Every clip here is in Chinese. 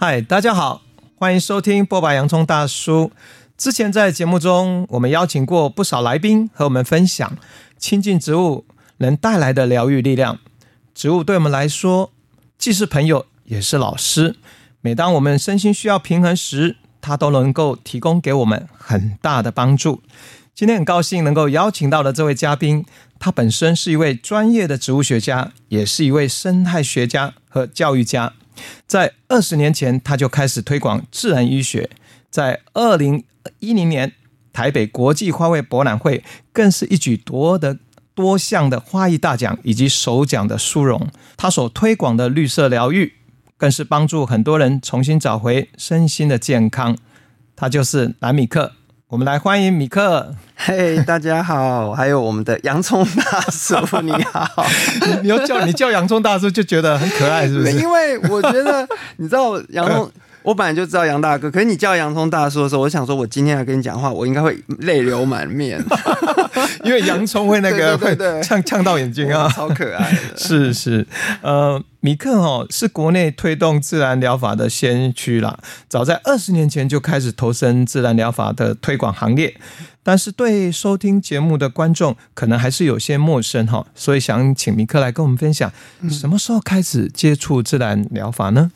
嗨，大家好，欢迎收听波白洋葱大叔。之前在节目中，我们邀请过不少来宾和我们分享亲近植物能带来的疗愈力量。植物对我们来说，既是朋友，也是老师。每当我们身心需要平衡时，它都能够提供给我们很大的帮助。今天很高兴能够邀请到的这位嘉宾，他本身是一位专业的植物学家，也是一位生态学家和教育家。在二十年前，他就开始推广自然医学。在二零一零年，台北国际花卉博览会更是一举夺得多项的花艺大奖以及首奖的殊荣。他所推广的绿色疗愈，更是帮助很多人重新找回身心的健康。他就是南米克。我们来欢迎米克。嘿，大家好，还有我们的洋葱大叔，你好。你你要叫你叫洋葱大叔，就觉得很可爱，是不是？因为我觉得，你知道洋葱。我本来就知道杨大哥，可是你叫洋葱大叔的时候，我想说，我今天要跟你讲话，我应该会泪流满面，因为洋葱会那个会呛呛到眼睛啊，超可爱的。是是，呃，米克哦，是国内推动自然疗法的先驱啦，早在二十年前就开始投身自然疗法的推广行列，但是对收听节目的观众可能还是有些陌生哈，所以想请米克来跟我们分享，什么时候开始接触自然疗法呢？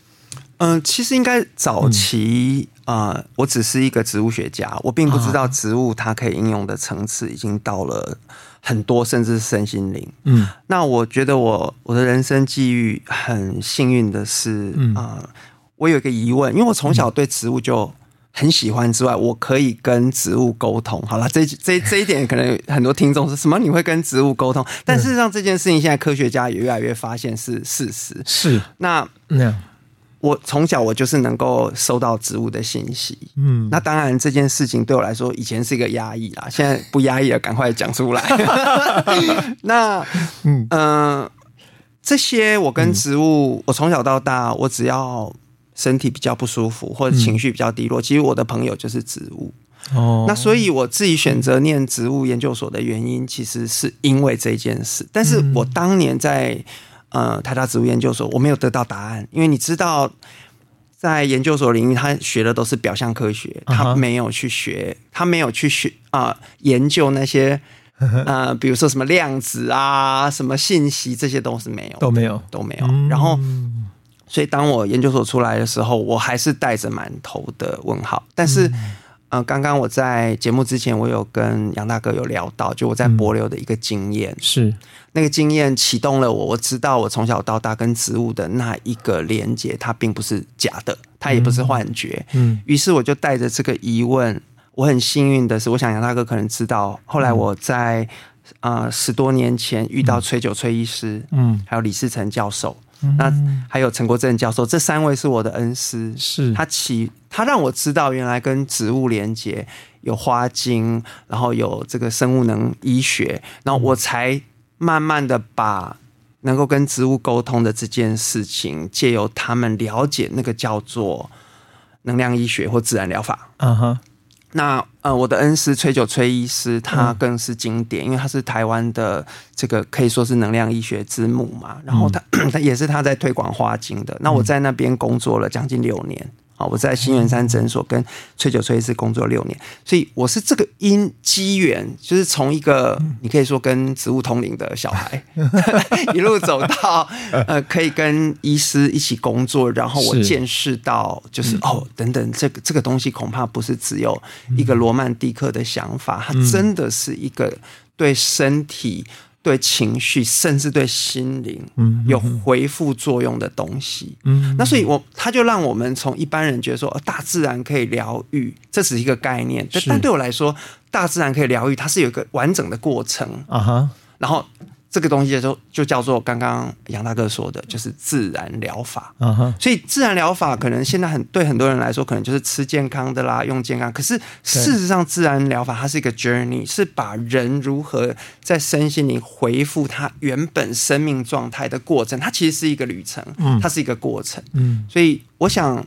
嗯，其实应该早期啊、嗯。呃，我只是一个植物学家，我并不知道植物它可以应用的层次已经到了很多，甚至是身心灵。嗯，那我觉得我我的人生际遇很幸运的是啊、嗯呃，我有一个疑问，因为我从小对植物就很喜欢之外，我可以跟植物沟通。好了，这这这一点可能很多听众是什么你会跟植物沟通？但事实上这件事情现在科学家也越来越发现是事实。是那那。嗯我从小我就是能够收到植物的信息，嗯，那当然这件事情对我来说以前是一个压抑啦，现在不压抑了，赶快讲出来。那嗯、呃、这些我跟植物，嗯、我从小到大，我只要身体比较不舒服或者情绪比较低落，嗯、其实我的朋友就是植物。哦，那所以我自己选择念植物研究所的原因，其实是因为这件事。但是我当年在。呃，台大植物研究所，我没有得到答案，因为你知道，在研究所领域，他学的都是表象科学，他没有去学，他没有去学啊、呃，研究那些呃，比如说什么量子啊，什么信息，这些都是没有，都没有，都没有。然后，所以当我研究所出来的时候，我还是带着满头的问号。但是，呃，刚刚我在节目之前，我有跟杨大哥有聊到，就我在帛琉的一个经验。是。那个经验启动了我，我知道我从小到大跟植物的那一个连接，它并不是假的，它也不是幻觉。嗯，于是我就带着这个疑问，我很幸运的是，我想杨大哥可能知道，后来我在啊、呃、十多年前遇到崔九崔医师，嗯，还有李世成教授，那还有陈国正教授，这三位是我的恩师，是他启他让我知道原来跟植物连接有花精，然后有这个生物能医学，然后我才。慢慢的把能够跟植物沟通的这件事情，借由他们了解那个叫做能量医学或自然疗法。嗯哼、uh，huh. 那呃，我的恩师崔九崔医师，他更是经典，uh. 因为他是台湾的这个可以说是能量医学之母嘛。然后他他、uh. 也是他在推广花精的。那我在那边工作了将近六年。我在新源山诊所跟崔九崔医师工作六年，所以我是这个因机缘，就是从一个你可以说跟植物通灵的小孩，一路走到呃，可以跟医师一起工作，然后我见识到，就是哦，等等，这个这个东西恐怕不是只有一个罗曼蒂克的想法，它真的是一个对身体。对情绪，甚至对心灵，嗯有回复作用的东西。嗯，那所以我，我他就让我们从一般人觉得说，大自然可以疗愈，这只是一个概念。但但对我来说，大自然可以疗愈，它是有一个完整的过程。啊哈，然后。这个东西就就叫做刚刚杨大哥说的，就是自然疗法。Uh huh. 所以自然疗法可能现在很对很多人来说，可能就是吃健康的啦，用健康。可是事实上，自然疗法它是一个 journey，是把人如何在身心灵恢复他原本生命状态的过程。它其实是一个旅程，它是一个过程。嗯，所以我想，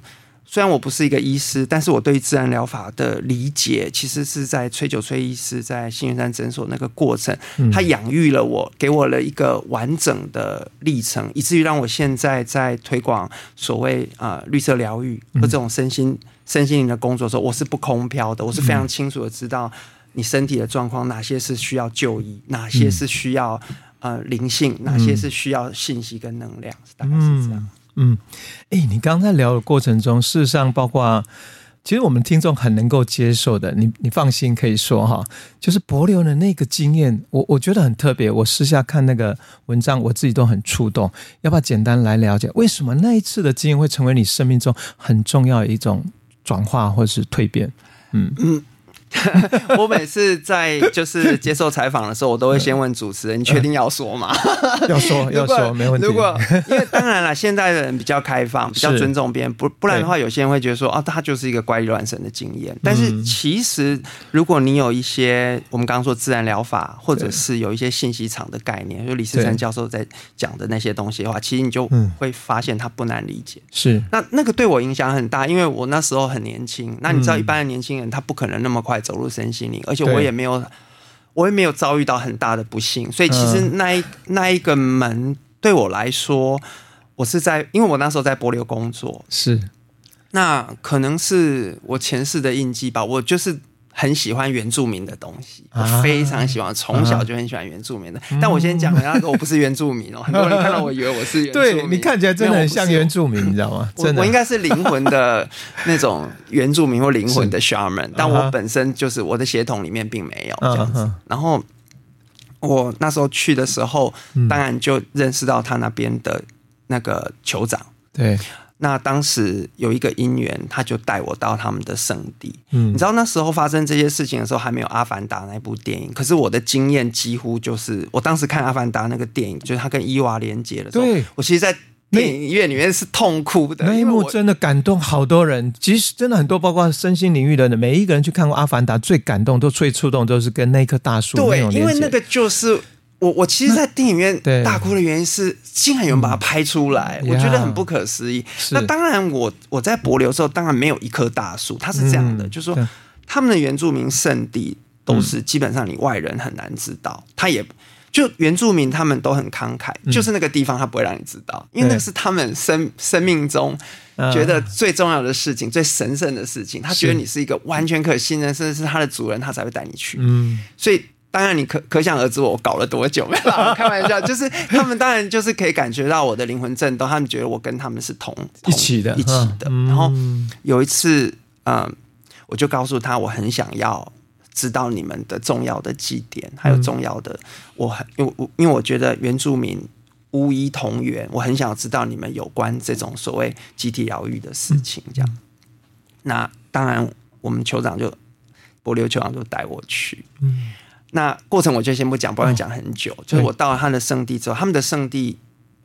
虽然我不是一个医师，但是我对自然疗法的理解，其实是在崔九崔医师在新源山诊所那个过程，他养育了我，给我了一个完整的历程，以至于让我现在在推广所谓啊、呃、绿色疗愈和这种身心身心灵的工作的时候，我是不空飘的，我是非常清楚的知道你身体的状况，哪些是需要就医，哪些是需要呃灵性，哪些是需要信息跟能量，大概是这样。嗯，哎、你刚才聊的过程中，事实上包括，其实我们听众很能够接受的，你你放心可以说哈，就是帛琉的那个经验，我我觉得很特别。我私下看那个文章，我自己都很触动。要不要简单来了解，为什么那一次的经验会成为你生命中很重要的一种转化或是蜕变？嗯嗯。我每次在就是接受采访的时候，我都会先问主持人：“你确定要说吗？” 要说，要说，没问题。如果因为当然了，现在的人比较开放，比较尊重别人，不不然的话，有些人会觉得说：“啊，他就是一个怪力乱神的经验。”但是其实，如果你有一些我们刚刚说自然疗法，或者是有一些信息场的概念，就李世成教授在讲的那些东西的话，其实你就会发现它不难理解。是那那个对我影响很大，因为我那时候很年轻。那你知道，一般的年轻人他不可能那么快。走入身心灵，而且我也没有，我也没有遭遇到很大的不幸，所以其实那一那一个门对我来说，我是在，因为我那时候在柏流工作，是，那可能是我前世的印记吧，我就是。很喜欢原住民的东西，我非常喜欢，从、啊、小就很喜欢原住民的。啊、但我先讲，那个我不是原住民哦，很多人看到我以为我是原住民。对，你看起来真的很像原住民，你知道吗？我我应该是灵魂的那种原住民或灵魂的 shaman，但我本身就是我的血统里面并没有这样子。然后我那时候去的时候，当然就认识到他那边的那个酋长。对。那当时有一个因缘，他就带我到他们的圣地。嗯，你知道那时候发生这些事情的时候，还没有《阿凡达》那部电影。可是我的经验几乎就是，我当时看《阿凡达》那个电影，就是他跟伊娃连接的时候，对，我其实，在电影院里面是痛哭的。那一幕真的感动好多人。其实真的很多，包括身心领域的人，每一个人去看过《阿凡达》，最感动、都最触动，都是跟那棵大树对，因为那个就是。我我其实，在电影院大哭的原因是，竟然有人把它拍出来，我觉得很不可思议。那当然，我我在博流的时候，当然没有一棵大树。它是这样的，就是说，他们的原住民圣地都是基本上你外人很难知道。他也就原住民，他们都很慷慨，就是那个地方他不会让你知道，因为那个是他们生生命中觉得最重要的事情、最神圣的事情。他觉得你是一个完全可信任，甚至是他的主人，他才会带你去。嗯，所以。当然，你可可想而知，我搞了多久？没有啦，开玩笑，就是他们当然就是可以感觉到我的灵魂震动，他们觉得我跟他们是同，同一起的，一起的。然后有一次，嗯，我就告诉他，我很想要知道你们的重要的祭典，还有重要的，我很因为我因为我觉得原住民无一同源，我很想知道你们有关这种所谓集体疗愈的事情。这样，那当然，我们酋长就柏琉酋长就带我去，嗯。那过程我就先不讲，不然讲很久。哦、就是我到了他的圣地之后，他们的圣地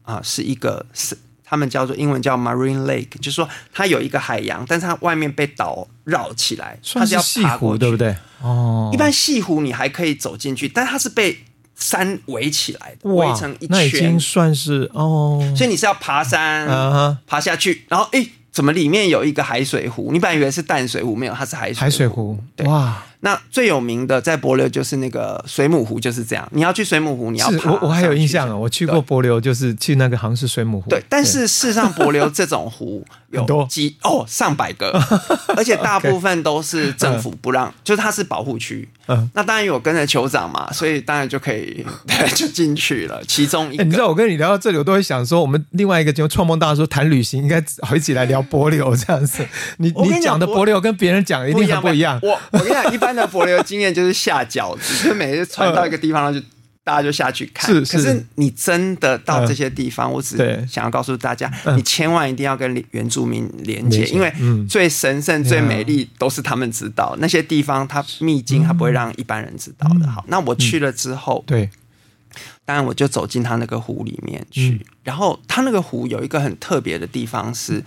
啊是一个是他们叫做英文叫 Marine Lake，就是说它有一个海洋，但是它外面被岛绕起来，它是要爬过去，对不对？哦，一般西湖你还可以走进去，但它是被山围起来的，围成一圈，那已经算是哦。所以你是要爬山，啊、爬下去，然后哎，怎么里面有一个海水湖？你本来以为是淡水湖，没有，它是海水湖。海水湖，对哇。那最有名的在帛流就是那个水母湖，就是这样。你要去水母湖，你要爬。我我还有印象啊，我去过帛流，就是去那个好像是水母湖。对，但是事实上 帛流这种湖有几哦上百个，而且大部分都是政府不让，就是它是保护区。嗯，那当然有跟着酋长嘛，所以当然就可以 对就进去了。其中一个，你知道我跟你聊到这里，我都会想说，我们另外一个节目《创梦大叔》谈旅行，应该好一起来聊帛流这样子。你你讲的帛流跟别人讲的一定很不一样。我我跟你讲，一般的帛琉经验就是下饺子，就每次传到一个地方，就大家就下去看。是，可是你真的到这些地方，我只想要告诉大家，你千万一定要跟原住民连接，因为最神圣、最美丽都是他们知道。那些地方，它秘境，它不会让一般人知道的。好，那我去了之后，对。当然，我就走进他那个湖里面去。嗯、然后，他那个湖有一个很特别的地方，是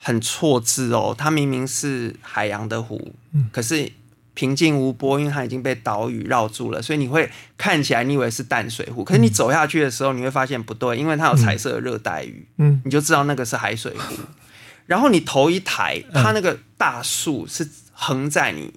很错字哦。它明明是海洋的湖，嗯、可是平静无波，因为它已经被岛屿绕住了，所以你会看起来你以为是淡水湖。可是你走下去的时候，你会发现不对，因为它有彩色的热带鱼，嗯，你就知道那个是海水湖。然后你头一抬，它那个大树是横在你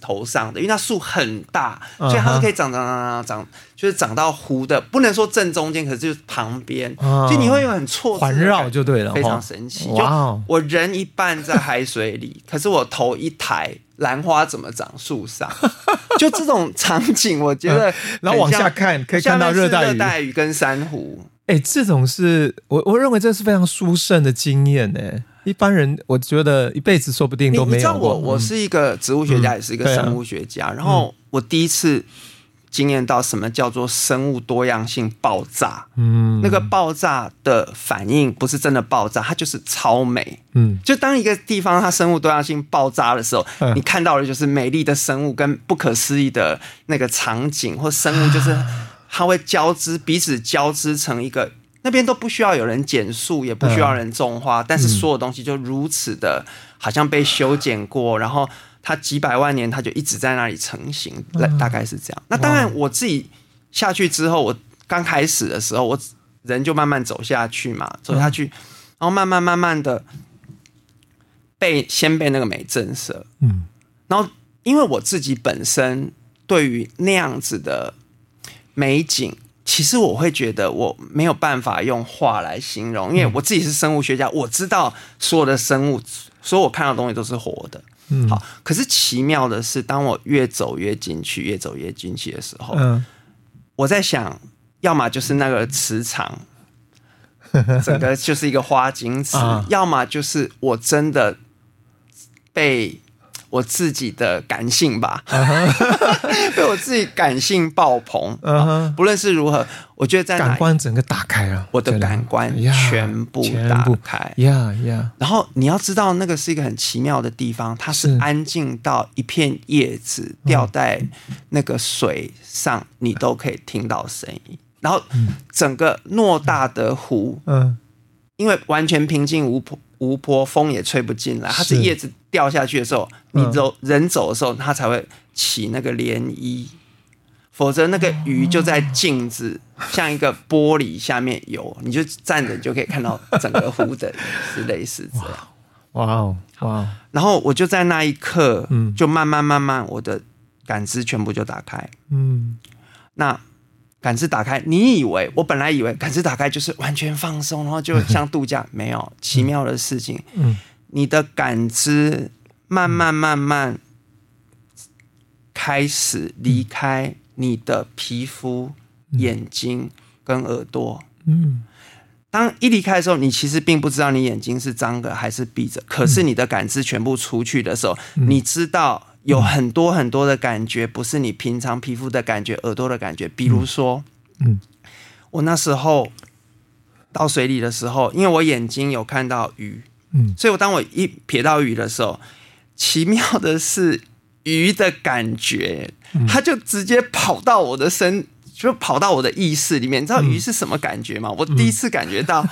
头上的，因为它树很大，所以它是可以长长长长长，就是长到湖的，不能说正中间，可是就是旁边，就你会有很错环绕就对了，非常神奇。就我人一半在海水里，可是我头一抬，兰花怎么长树上？就这种场景，我觉得，然后往下看可以看到热带鱼跟珊瑚。哎，这种是我我认为这是非常殊胜的经验呢。一般人我觉得一辈子说不定都没有。你知道我我是一个植物学家，也是一个生物学家。然后我第一次经验到什么叫做生物多样性爆炸。嗯，那个爆炸的反应不是真的爆炸，它就是超美。嗯，就当一个地方它生物多样性爆炸的时候，你看到的就是美丽的生物跟不可思议的那个场景或生物，就是。它会交织，彼此交织成一个，那边都不需要有人剪树，也不需要人种花，嗯、但是所有东西就如此的，好像被修剪过，然后它几百万年，它就一直在那里成型，大、大概是这样。那当然，我自己下去之后，我刚开始的时候，我人就慢慢走下去嘛，走下去，然后慢慢慢慢的被先被那个美震慑，嗯，然后因为我自己本身对于那样子的。美景，其实我会觉得我没有办法用话来形容，因为我自己是生物学家，我知道所有的生物，所有我看到的东西都是活的。嗯，好，可是奇妙的是，当我越走越进去，越走越进去的时候，嗯，我在想，要么就是那个磁场，整个就是一个花精池，要么就是我真的被。我自己的感性吧，被、uh huh. 我自己感性爆棚。Uh huh. 不论是如何，我觉得在感官整个打开了，我的感官全部打开。呀呀！然后你要知道，那个是一个很奇妙的地方，它是安静到一片叶子掉在那个水上，你都可以听到声音。然后整个偌大的湖，嗯，因为完全平静无波。无波，风也吹不进来。它是叶子掉下去的时候，你走人走的时候，它才会起那个涟漪。否则，那个鱼就在镜子，像一个玻璃下面游，你就站着就可以看到整个湖的，是类似这样。哇哦，哇！然后我就在那一刻，就慢慢慢慢，我的感知全部就打开。嗯，那。感知打开，你以为我本来以为感知打开就是完全放松，然后就像度假，没有奇妙的事情。嗯，你的感知慢慢慢慢开始离开你的皮肤、眼睛跟耳朵。嗯，当一离开的时候，你其实并不知道你眼睛是张的还是闭着，可是你的感知全部出去的时候，你知道。有很多很多的感觉，不是你平常皮肤的感觉、耳朵的感觉。比如说，嗯，我那时候到水里的时候，因为我眼睛有看到鱼，嗯，所以我当我一瞥到鱼的时候，奇妙的是鱼的感觉，它就直接跑到我的身，就跑到我的意识里面。你知道鱼是什么感觉吗？我第一次感觉到。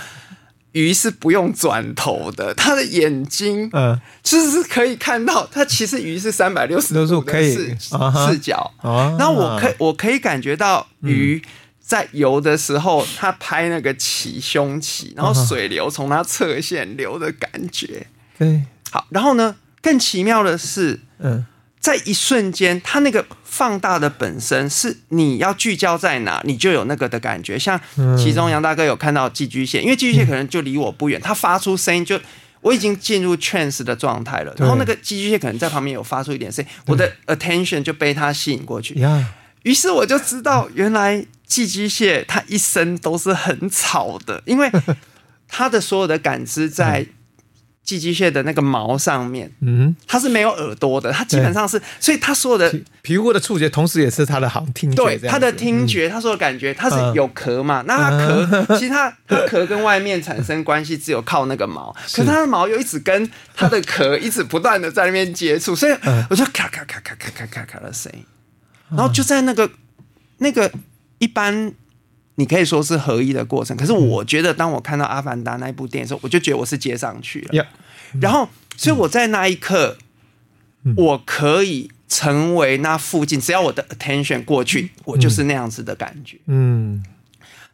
鱼是不用转头的，它的眼睛，嗯，就是可以看到。它其实鱼是三百六十度的视视角，然后我可以我可以感觉到鱼在游的时候，它拍那个鳍胸鳍，然后水流从它侧线流的感觉。对，好，然后呢，更奇妙的是，嗯。在一瞬间，它那个放大的本身是你要聚焦在哪，你就有那个的感觉。像其中杨大哥有看到寄居蟹，因为寄居蟹可能就离我不远，它发出声音就我已经进入 trance 的状态了。然后那个寄居蟹可能在旁边有发出一点声音，我的 attention 就被它吸引过去。于是我就知道，原来寄居蟹它一生都是很吵的，因为它的所有的感知在。寄居蟹的那个毛上面，嗯，它是没有耳朵的，它基本上是，所以它所有的皮肤的触觉，同时也是它的好听觉。对，它的听觉，它所有感觉，它是有壳嘛？那它壳，其实它它壳跟外面产生关系，只有靠那个毛，可是它的毛又一直跟它的壳一直不断的在那边接触，所以我就咔咔咔咔咔咔咔咔的声音，然后就在那个那个一般。你可以说是合一的过程，可是我觉得，当我看到《阿凡达》那一部电影的时候，我就觉得我是接上去了。Yeah. 然后，所以我在那一刻，嗯、我可以成为那附近，只要我的 attention 过去，嗯、我就是那样子的感觉。嗯，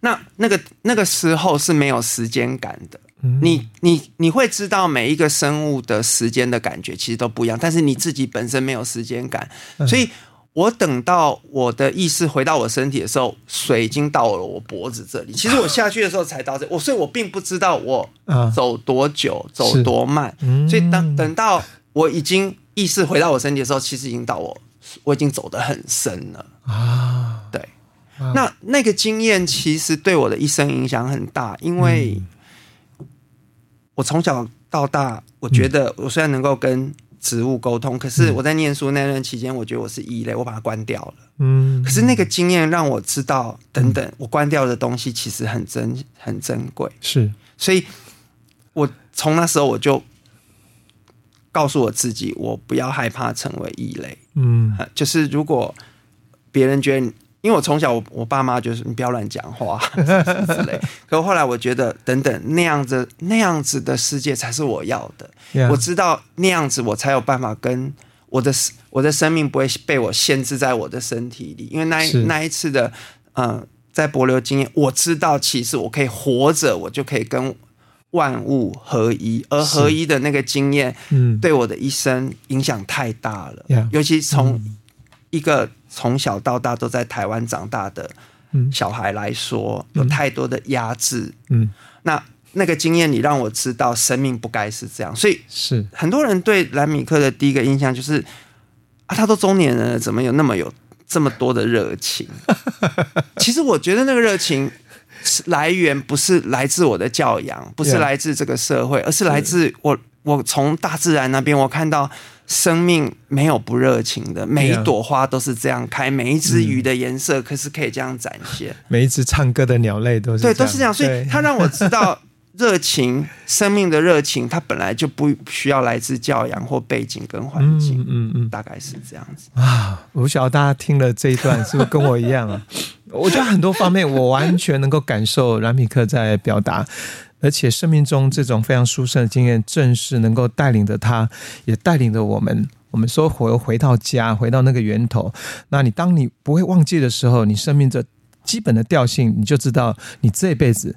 那那个那个时候是没有时间感的。你你你会知道每一个生物的时间的感觉其实都不一样，但是你自己本身没有时间感，所以我等到我的意识回到我身体的时候，水已经到了我脖子这里。其实我下去的时候才到这，我所以我并不知道我走多久，走多慢。所以等等到我已经意识回到我身体的时候，其实已经到我我已经走得很深了啊。对，那那个经验其实对我的一生影响很大，因为。我从小到大，我觉得我虽然能够跟植物沟通，可是我在念书那段期间，我觉得我是异类，我把它关掉了。嗯，可是那个经验让我知道，等等，我关掉的东西其实很珍很珍贵。是，所以我从那时候我就告诉我自己，我不要害怕成为异类。嗯，就是如果别人觉得。因为我从小我我爸妈就是你不要乱讲话 之类，可后来我觉得等等那样子那样子的世界才是我要的。Yeah. 我知道那样子我才有办法跟我的我的生命不会被我限制在我的身体里。因为那一那一次的呃在帛琉经验，我知道其实我可以活着，我就可以跟万物合一，而合一的那个经验，嗯，对我的一生影响太大了。Yeah. 尤其从一个。从小到大都在台湾长大的小孩来说，有太多的压制。嗯，那那个经验你让我知道，生命不该是这样。所以是很多人对兰米克的第一个印象就是啊，他都中年人了，怎么有那么有这么多的热情？其实我觉得那个热情来源不是来自我的教养，不是来自这个社会，而是来自我。我从大自然那边，我看到。生命没有不热情的，每一朵花都是这样开，每一只鱼的颜色可是可以这样展现，每一只唱歌的鸟类都是对，都是这样。所以他让我知道，热情，生命的热情，它本来就不需要来自教养或背景跟环境。嗯嗯，嗯，大概是这样子啊。我不晓得大家听了这一段是不是跟我一样啊？我觉得很多方面我完全能够感受兰米克在表达。而且生命中这种非常殊胜的经验，正是能够带领着他，也带领着我们。我们说回回到家，回到那个源头。那你当你不会忘记的时候，你生命这基本的调性，你就知道你这辈子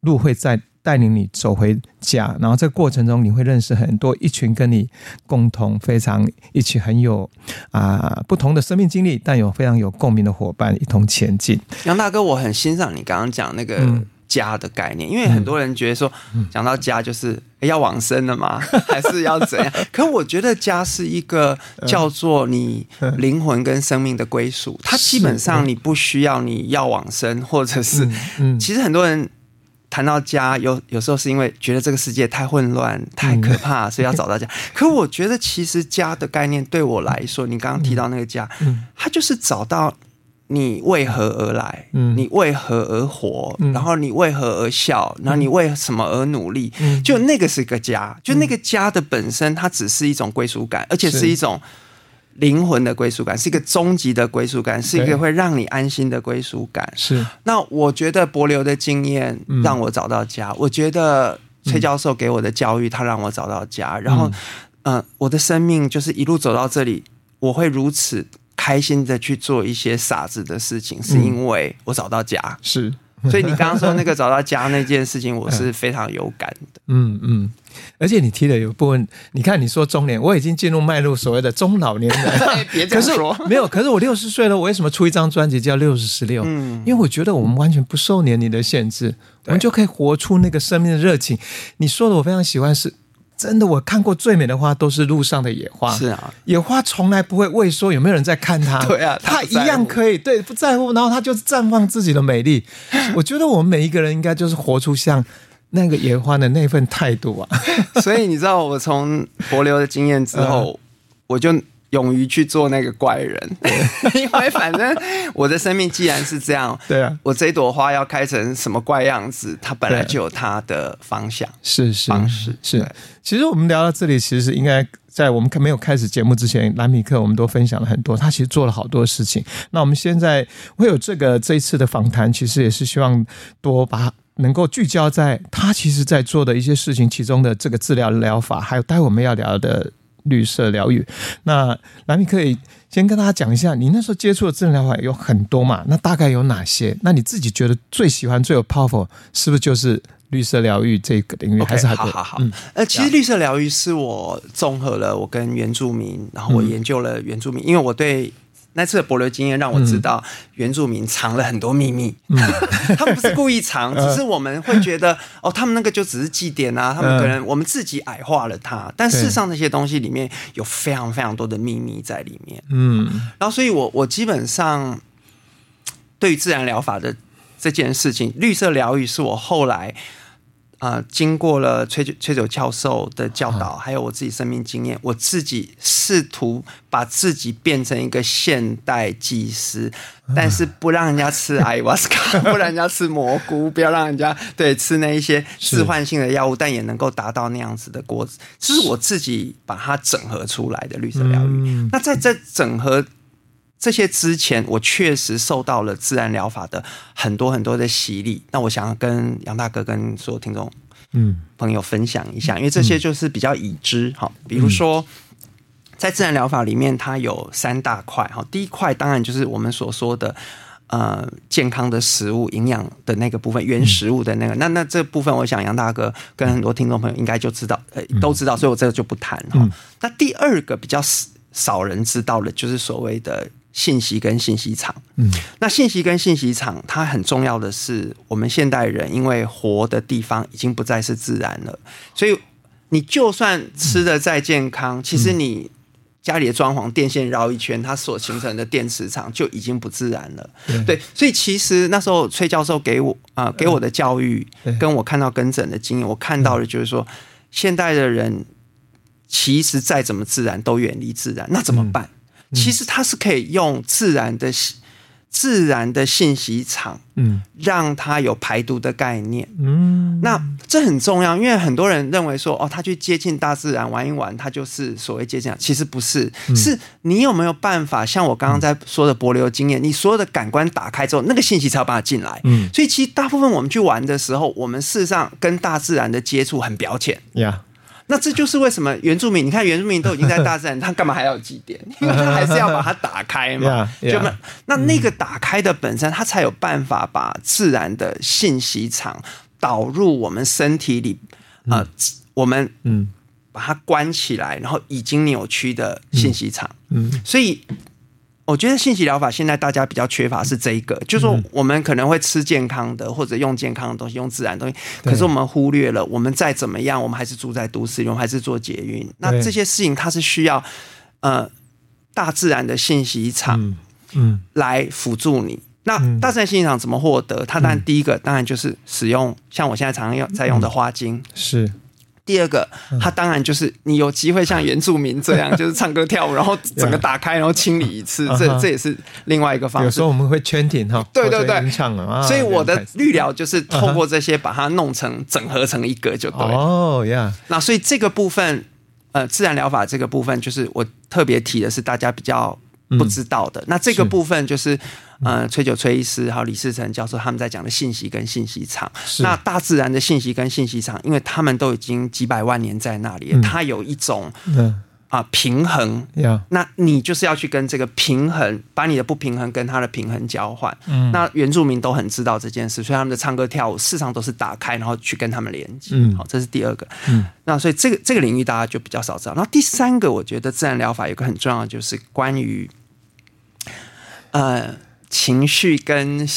路会在带领你走回家。然后这个过程中，你会认识很多一群跟你共同非常一起很有啊不同的生命经历，但有非常有共鸣的伙伴一同前进。杨大哥，我很欣赏你刚刚讲那个。嗯家的概念，因为很多人觉得说，讲到家就是要往生了吗？还是要怎样？可我觉得家是一个叫做你灵魂跟生命的归属，它基本上你不需要你要往生，或者是，其实很多人谈到家，有有时候是因为觉得这个世界太混乱、太可怕，所以要找到家。可我觉得其实家的概念对我来说，你刚刚提到那个家，它就是找到。你为何而来？嗯，你为何而活？嗯，然后你为何而笑？然后你为什么而努力？嗯，就那个是一个家，就那个家的本身，它只是一种归属感，而且是一种灵魂的归属感，是一个终极的归属感，是一个会让你安心的归属感。是。那我觉得博流的经验让我找到家，我觉得崔教授给我的教育，他让我找到家。然后，嗯，呃，我的生命就是一路走到这里，我会如此。开心的去做一些傻子的事情，是因为我找到家。嗯、是，所以你刚刚说那个找到家那件事情，我是非常有感的。嗯嗯，而且你提的有部分，你看你说中年，我已经进入迈入所谓的中老年人。别这样说，没有。可是我六十岁了，我为什么出一张专辑叫六十十六？嗯，因为我觉得我们完全不受年龄的限制，我们就可以活出那个生命的热情。你说的我非常喜欢是。真的，我看过最美的花都是路上的野花。是啊，野花从来不会畏缩有没有人在看它。对啊，它一样可以对不在乎，然后它就绽放自己的美丽。我觉得我们每一个人应该就是活出像那个野花的那份态度啊。所以你知道，我从柏流的经验之后，我就。勇于去做那个怪人，因为反正我的生命既然是这样，对啊，我这朵花要开成什么怪样子，它本来就有它的方向，是是方式是。其实我们聊到这里，其实应该在我们没有开始节目之前，兰米克我们都分享了很多，他其实做了好多事情。那我们现在会有这个这一次的访谈，其实也是希望多把能够聚焦在他其实在做的一些事情，其中的这个治疗疗法，还有待会我们要聊的。绿色疗愈，那兰米可以先跟大家讲一下，你那时候接触的治疗疗法有很多嘛？那大概有哪些？那你自己觉得最喜欢、最有 powerful，是不是就是绿色疗愈这个领域，还是好好好。嗯、呃，其实绿色疗愈是我综合了我跟原住民，然后我研究了原住民，嗯、因为我对。那次的帛琉经验让我知道，原住民藏了很多秘密。嗯、他们不是故意藏，只是我们会觉得，哦，他们那个就只是祭典啊，他们可能我们自己矮化了它。但事实上，那些东西里面有非常非常多的秘密在里面。嗯，然后，所以我我基本上对于自然疗法的这件事情，绿色疗愈是我后来。啊、呃，经过了崔崔九教授的教导，还有我自己生命经验，我自己试图把自己变成一个现代祭师，但是不让人家吃艾瓦斯卡，不让人家吃蘑菇，不要让人家对吃那一些致幻性的药物，但也能够达到那样子的果子，这是我自己把它整合出来的绿色疗愈。那在这整合。这些之前，我确实受到了自然疗法的很多很多的洗礼。那我想要跟杨大哥跟所有听众、嗯朋友分享一下，因为这些就是比较已知。好，比如说在自然疗法里面，它有三大块。哈，第一块当然就是我们所说的呃健康的食物、营养的那个部分、原食物的那个。那那这部分，我想杨大哥跟很多听众朋友应该就知道，呃，都知道，所以我这个就不谈。哈，那第二个比较少人知道的，就是所谓的。信息跟信息场，嗯，那信息跟信息场，它很重要的是，我们现代人因为活的地方已经不再是自然了，所以你就算吃的再健康，嗯、其实你家里的装潢电线绕一圈，它所形成的电磁场就已经不自然了。对，对，所以其实那时候崔教授给我啊、呃、给我的教育，跟我看到跟诊的经验，我看到的就是说，现代的人其实再怎么自然都远离自然，那怎么办？嗯其实它是可以用自然的、自然的信息场，嗯，让它有排毒的概念，嗯，那这很重要，因为很多人认为说，哦，他去接近大自然玩一玩，他就是所谓接近，其实不是，是你有没有办法，像我刚刚在说的柏琉经验，你所有的感官打开之后，那个信息才有办法进来，嗯，所以其实大部分我们去玩的时候，我们事实上跟大自然的接触很表浅，呀。那这就是为什么原住民，你看原住民都已经在大自然，他干嘛还要祭奠？因为他还是要把它打开嘛。就那那那个打开的本身，它才有办法把自然的信息场导入我们身体里啊，我们嗯把它关起来，然后已经扭曲的信息场，嗯，所以。我觉得信息疗法现在大家比较缺乏是这一个，就是说我们可能会吃健康的或者用健康的东西，用自然的东西，可是我们忽略了，我们再怎么样，我们还是住在都市里，我们还是做捷运。那这些事情它是需要呃大自然的信息场，嗯，来辅助你。那大自然信息场怎么获得？它当然第一个当然就是使用像我现在常常用在用的花精，是。第二个，它当然就是你有机会像原住民这样，就是唱歌跳舞，然后整个打开，然后清理一次，这这也是另外一个方式。有时候我们会圈停哈，对对对，所以我的绿疗就是透过这些把它弄成整合成一个就对了。哦呀，那所以这个部分，呃，自然疗法这个部分，就是我特别提的是大家比较。不知道的，那这个部分就是，是呃，崔九崔医师还有李世成教授他们在讲的信息跟信息场。那大自然的信息跟信息场，因为他们都已经几百万年在那里，嗯、它有一种啊、呃、平衡。嗯、那你就是要去跟这个平衡，把你的不平衡跟它的平衡交换。嗯、那原住民都很知道这件事，所以他们的唱歌跳舞，市场都是打开，然后去跟他们连接。嗯，好，这是第二个。嗯，那所以这个这个领域大家就比较少知道。然后第三个，我觉得自然疗法有个很重要的，就是关于。呃，情绪跟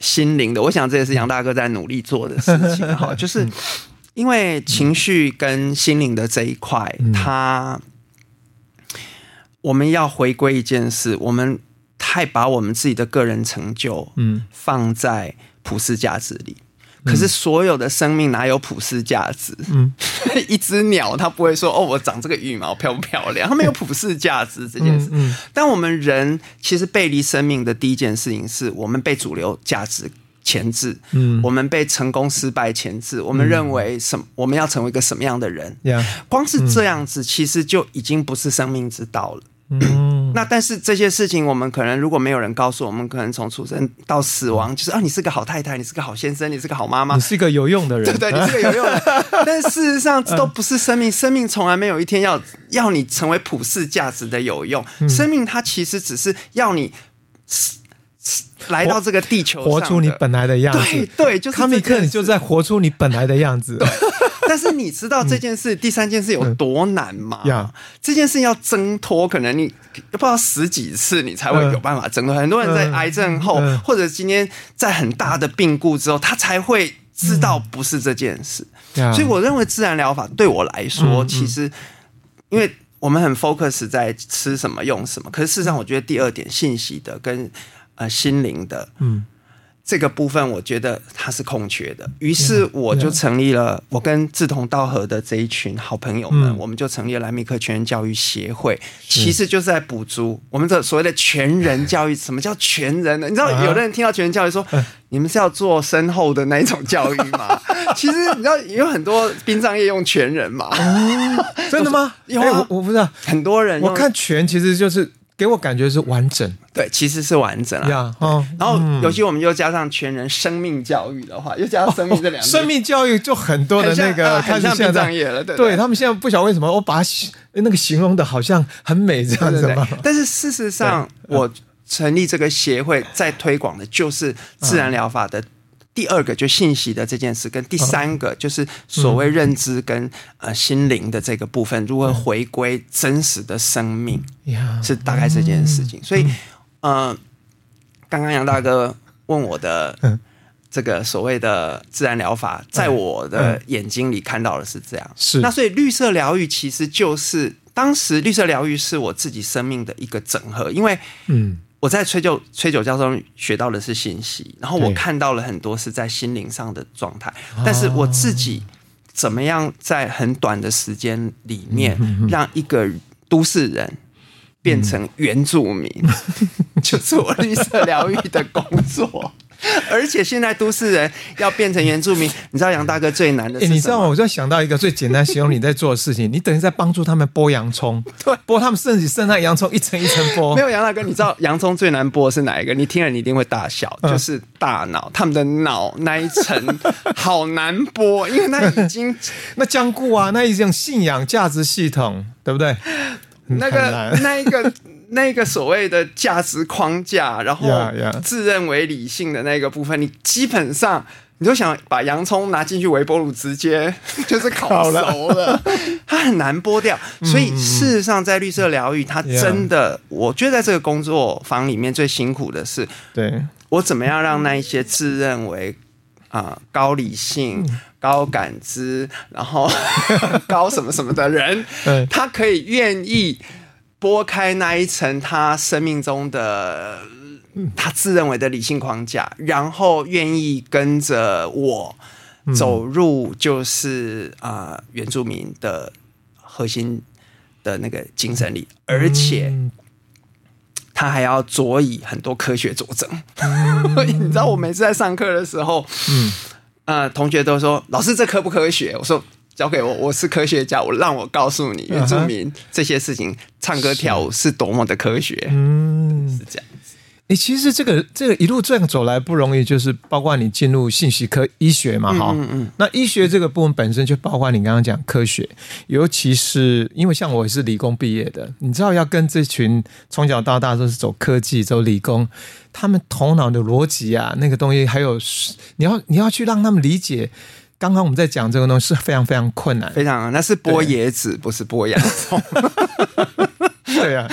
心灵的，我想这也是杨大哥在努力做的事情哈，就是因为情绪跟心灵的这一块，它我们要回归一件事，我们太把我们自己的个人成就，嗯，放在普世价值里。可是所有的生命哪有普世价值？嗯，一只鸟它不会说哦，我长这个羽毛漂不漂亮？它没有普世价值这件事。嗯，但我们人其实背离生命的第一件事情是我们被主流价值钳制。嗯，我们被成功失败钳制。我们认为什么？我们要成为一个什么样的人？光是这样子，其实就已经不是生命之道了。嗯，那但是这些事情，我们可能如果没有人告诉我们，可能从出生到死亡，就是啊，你是个好太太，你是个好先生，你是个好妈妈，你是一个有用的人，对不对，你是个有用的人。但事实上，这都不是 生命，生命从来没有一天要要你成为普世价值的有用。生命它其实只是要你来到这个地球，活出你本来的样子。对对，就是康米克，你就在活出你本来的样子。但是你知道这件事，嗯、第三件事有多难吗？嗯、这件事要挣脱，可能你不知道十几次你才会有办法挣脱。嗯、很多人在癌症后，嗯、或者今天在很大的病故之后，他才会知道不是这件事。嗯、所以我认为自然疗法对我来说，嗯、其实因为我们很 focus 在吃什么用什么，可是事实上，我觉得第二点信息的跟。呃，心灵的，嗯，这个部分我觉得它是空缺的，于是我就成立了，我跟志同道合的这一群好朋友们，我们就成立了莱米克全人教育协会，其实就是在补足我们的所谓的全人教育。什么叫全人呢？你知道，有的人听到全人教育说，你们是要做深厚的那一种教育吗？其实你知道，有很多殡葬业用全人嘛？真的吗？有啊，我不知道，很多人我看全其实就是。给我感觉是完整，对，其实是完整啊。哦，然后尤其我们又加上全人生命教育的话，又加上生命这两个，生命教育就很多的那个，很像殡葬业了。对，对他们现在不晓得为什么，我把那个形容的好像很美这样子嘛。但是事实上，我成立这个协会，在推广的就是自然疗法的。第二个就信息的这件事，跟第三个就是所谓认知跟呃心灵的这个部分，如何回归真实的生命，是大概这件事情。所以，呃，刚刚杨大哥问我的这个所谓的自然疗法，在我的眼睛里看到的是这样。是。那所以绿色疗愈其实就是当时绿色疗愈是我自己生命的一个整合，因为嗯。我在崔九崔九教中学到的是信息，然后我看到了很多是在心灵上的状态，但是我自己怎么样在很短的时间里面让一个都市人变成原住民，就是我绿色疗愈的工作。而且现在都市人要变成原住民，你知道杨大哥最难的是你知道吗？我就想到一个最简单形容你在做的事情，你等于在帮助他们剥洋葱，对，剥他们身体身上洋葱一层一层剥。没有杨大哥，你知道洋葱最难剥是哪一个？你听了你一定会大笑，就是大脑，他们的脑那一层好难剥，因为那已经 那僵固啊，那一种信仰价值系统，对不对？那个那一个。那个所谓的价值框架，然后自认为理性的那个部分，你基本上你就想把洋葱拿进去微波炉，直接 就是烤熟了，它很难剥掉。所以事实上，在绿色疗愈，它真的，我觉得在这个工作坊里面最辛苦的是，对。我怎么样让那一些自认为啊高理性、高感知，然后 高什么什么的人，他可以愿意。拨开那一层他生命中的他自认为的理性框架，然后愿意跟着我走入就是啊、呃、原住民的核心的那个精神里，而且他还要佐以很多科学佐证。你知道我每次在上课的时候，嗯，呃，同学都说老师这科不科学？我说。交给我，我是科学家，我让我告诉你，原住民这些事情，唱歌跳舞是多么的科学，嗯，是这样子。你其实这个这个一路这样走来不容易，就是包括你进入信息科医学嘛，哈，嗯嗯。那医学这个部分本身就包括你刚刚讲科学，尤其是因为像我也是理工毕业的，你知道要跟这群从小到大都是走科技、走理工，他们头脑的逻辑啊，那个东西，还有你要你要去让他们理解。刚刚我们在讲这个东西是非常非常困难，非常，那是剥椰子，不是剥洋葱。对啊，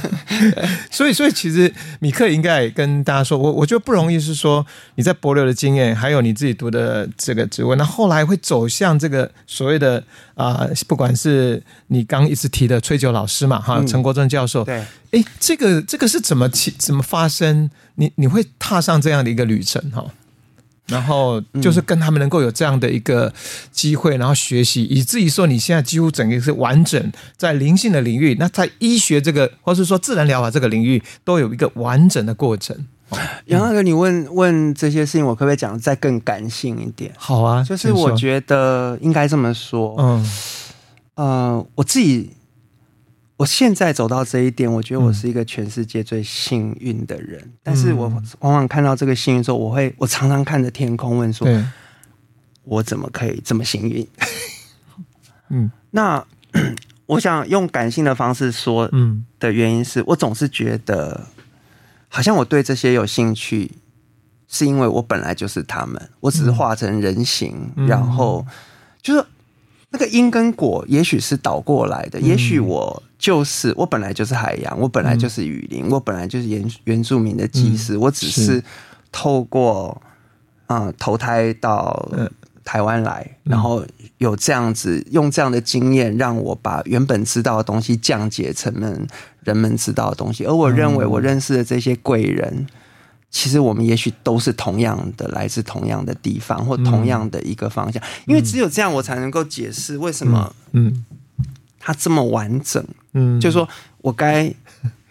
所以 所以其实米克应该也跟大家说，我我觉得不容易，是说你在博流的经验，还有你自己读的这个职位，那后来会走向这个所谓的啊、呃，不管是你刚一直提的崔九老师嘛，哈，陈国正教授，对，哎，这个这个是怎么起怎么发生？你你会踏上这样的一个旅程，哈？然后就是跟他们能够有这样的一个机会，然后学习，以至于说你现在几乎整个是完整在灵性的领域，那在医学这个，或是说自然疗法这个领域，都有一个完整的过程。杨大哥，你问问这些事情，我可不可以讲得再更感性一点？好啊，就是我觉得应该这么说，嗯，呃，我自己。我现在走到这一点，我觉得我是一个全世界最幸运的人。嗯、但是我往往看到这个幸运之后，我会，我常常看着天空问说：“我怎么可以这么幸运？”嗯，那 我想用感性的方式说，嗯，的原因是我总是觉得，好像我对这些有兴趣，是因为我本来就是他们，我只是化成人形，嗯、然后就是那个因跟果，也许是倒过来的，嗯、也许我就是我本来就是海洋，我本来就是雨林，嗯、我本来就是原原住民的祭司，嗯、我只是透过啊、呃、投胎到台湾来，嗯、然后有这样子用这样的经验，让我把原本知道的东西降解成们人们知道的东西，而我认为我认识的这些贵人。嗯其实我们也许都是同样的，来自同样的地方或同样的一个方向，因为只有这样，我才能够解释为什么，嗯，他这么完整，嗯，就是说我该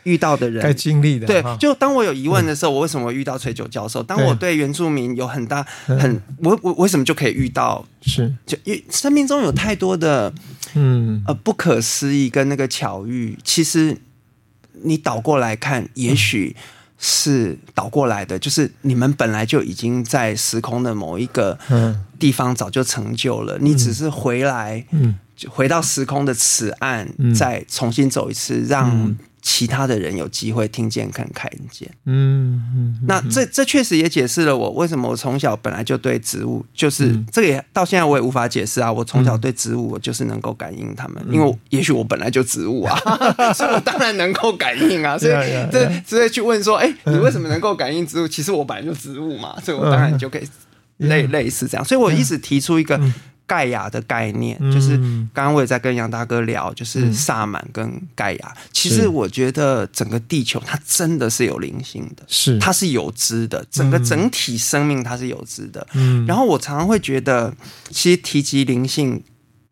遇到的人，该经历的，对，就当我有疑问的时候，我为什么会遇到崔九教授？当我对。原住民有很大很，我我为什么就可以遇到？是，就因为生命中有太多的，嗯。呃不可思议跟那个巧遇，其实你倒过来看，也许。是倒过来的，就是你们本来就已经在时空的某一个地方早就成就了，嗯、你只是回来，回到时空的此岸，嗯、再重新走一次，让其他的人有机会听见、看、看见。嗯，嗯那这这确实也解释了我为什么我从小本来就对植物，就是、嗯、这个也到现在我也无法解释啊。我从小对植物，我就是能够感应他们，嗯、因为也许我本来就植物啊，所以我当然能够感应啊。所以 这直接去问说，哎，你为什么能够感应植物？其实我本来就植物嘛，所以我当然就可以类类似这样。所以我一直提出一个。盖亚的概念，就是刚刚我也在跟杨大哥聊，就是萨满跟盖亚。其实我觉得整个地球它真的是有灵性的，是它是有知的，整个整体生命它是有知的。嗯，然后我常常会觉得，其实提及灵性。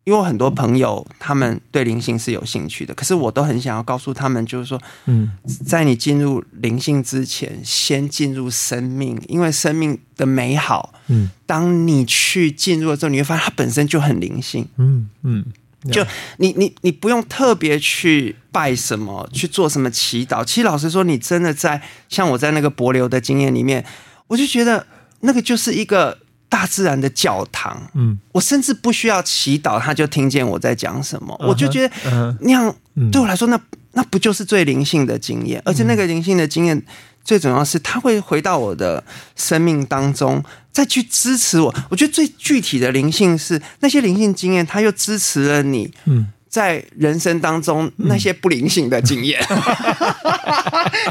因为我很多朋友他们对灵性是有兴趣的，可是我都很想要告诉他们，就是说，嗯，在你进入灵性之前，先进入生命，因为生命的美好，嗯，当你去进入了之后，你会发现它本身就很灵性，嗯嗯，就你你你不用特别去拜什么，去做什么祈祷。其实老实说，你真的在像我在那个帛琉的经验里面，我就觉得那个就是一个。大自然的教堂，嗯，我甚至不需要祈祷，他就听见我在讲什么，uh 我就觉得那样对我来说，那那不就是最灵性的经验？而且那个灵性的经验，最重要是它会回到我的生命当中，再去支持我。我觉得最具体的灵性是那些灵性经验，它又支持了你，嗯。在人生当中，那些不灵性的经验，嗯、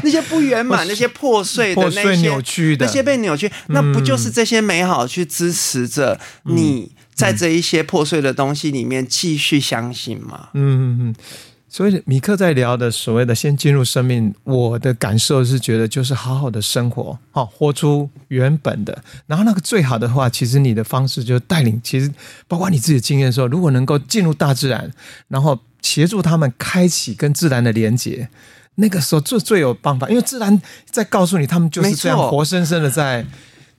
那些不圆满、那些破碎的、那些扭曲的、那些被扭曲，那不就是这些美好去支持着你在这一些破碎的东西里面继续相信吗？嗯嗯嗯。所以米克在聊的所谓的先进入生命，我的感受是觉得就是好好的生活，好活出原本的。然后那个最好的话，其实你的方式就是带领，其实包括你自己的经验说，如果能够进入大自然，然后协助他们开启跟自然的连接，那个时候最最有办法，因为自然在告诉你，他们就是这样活生生的在。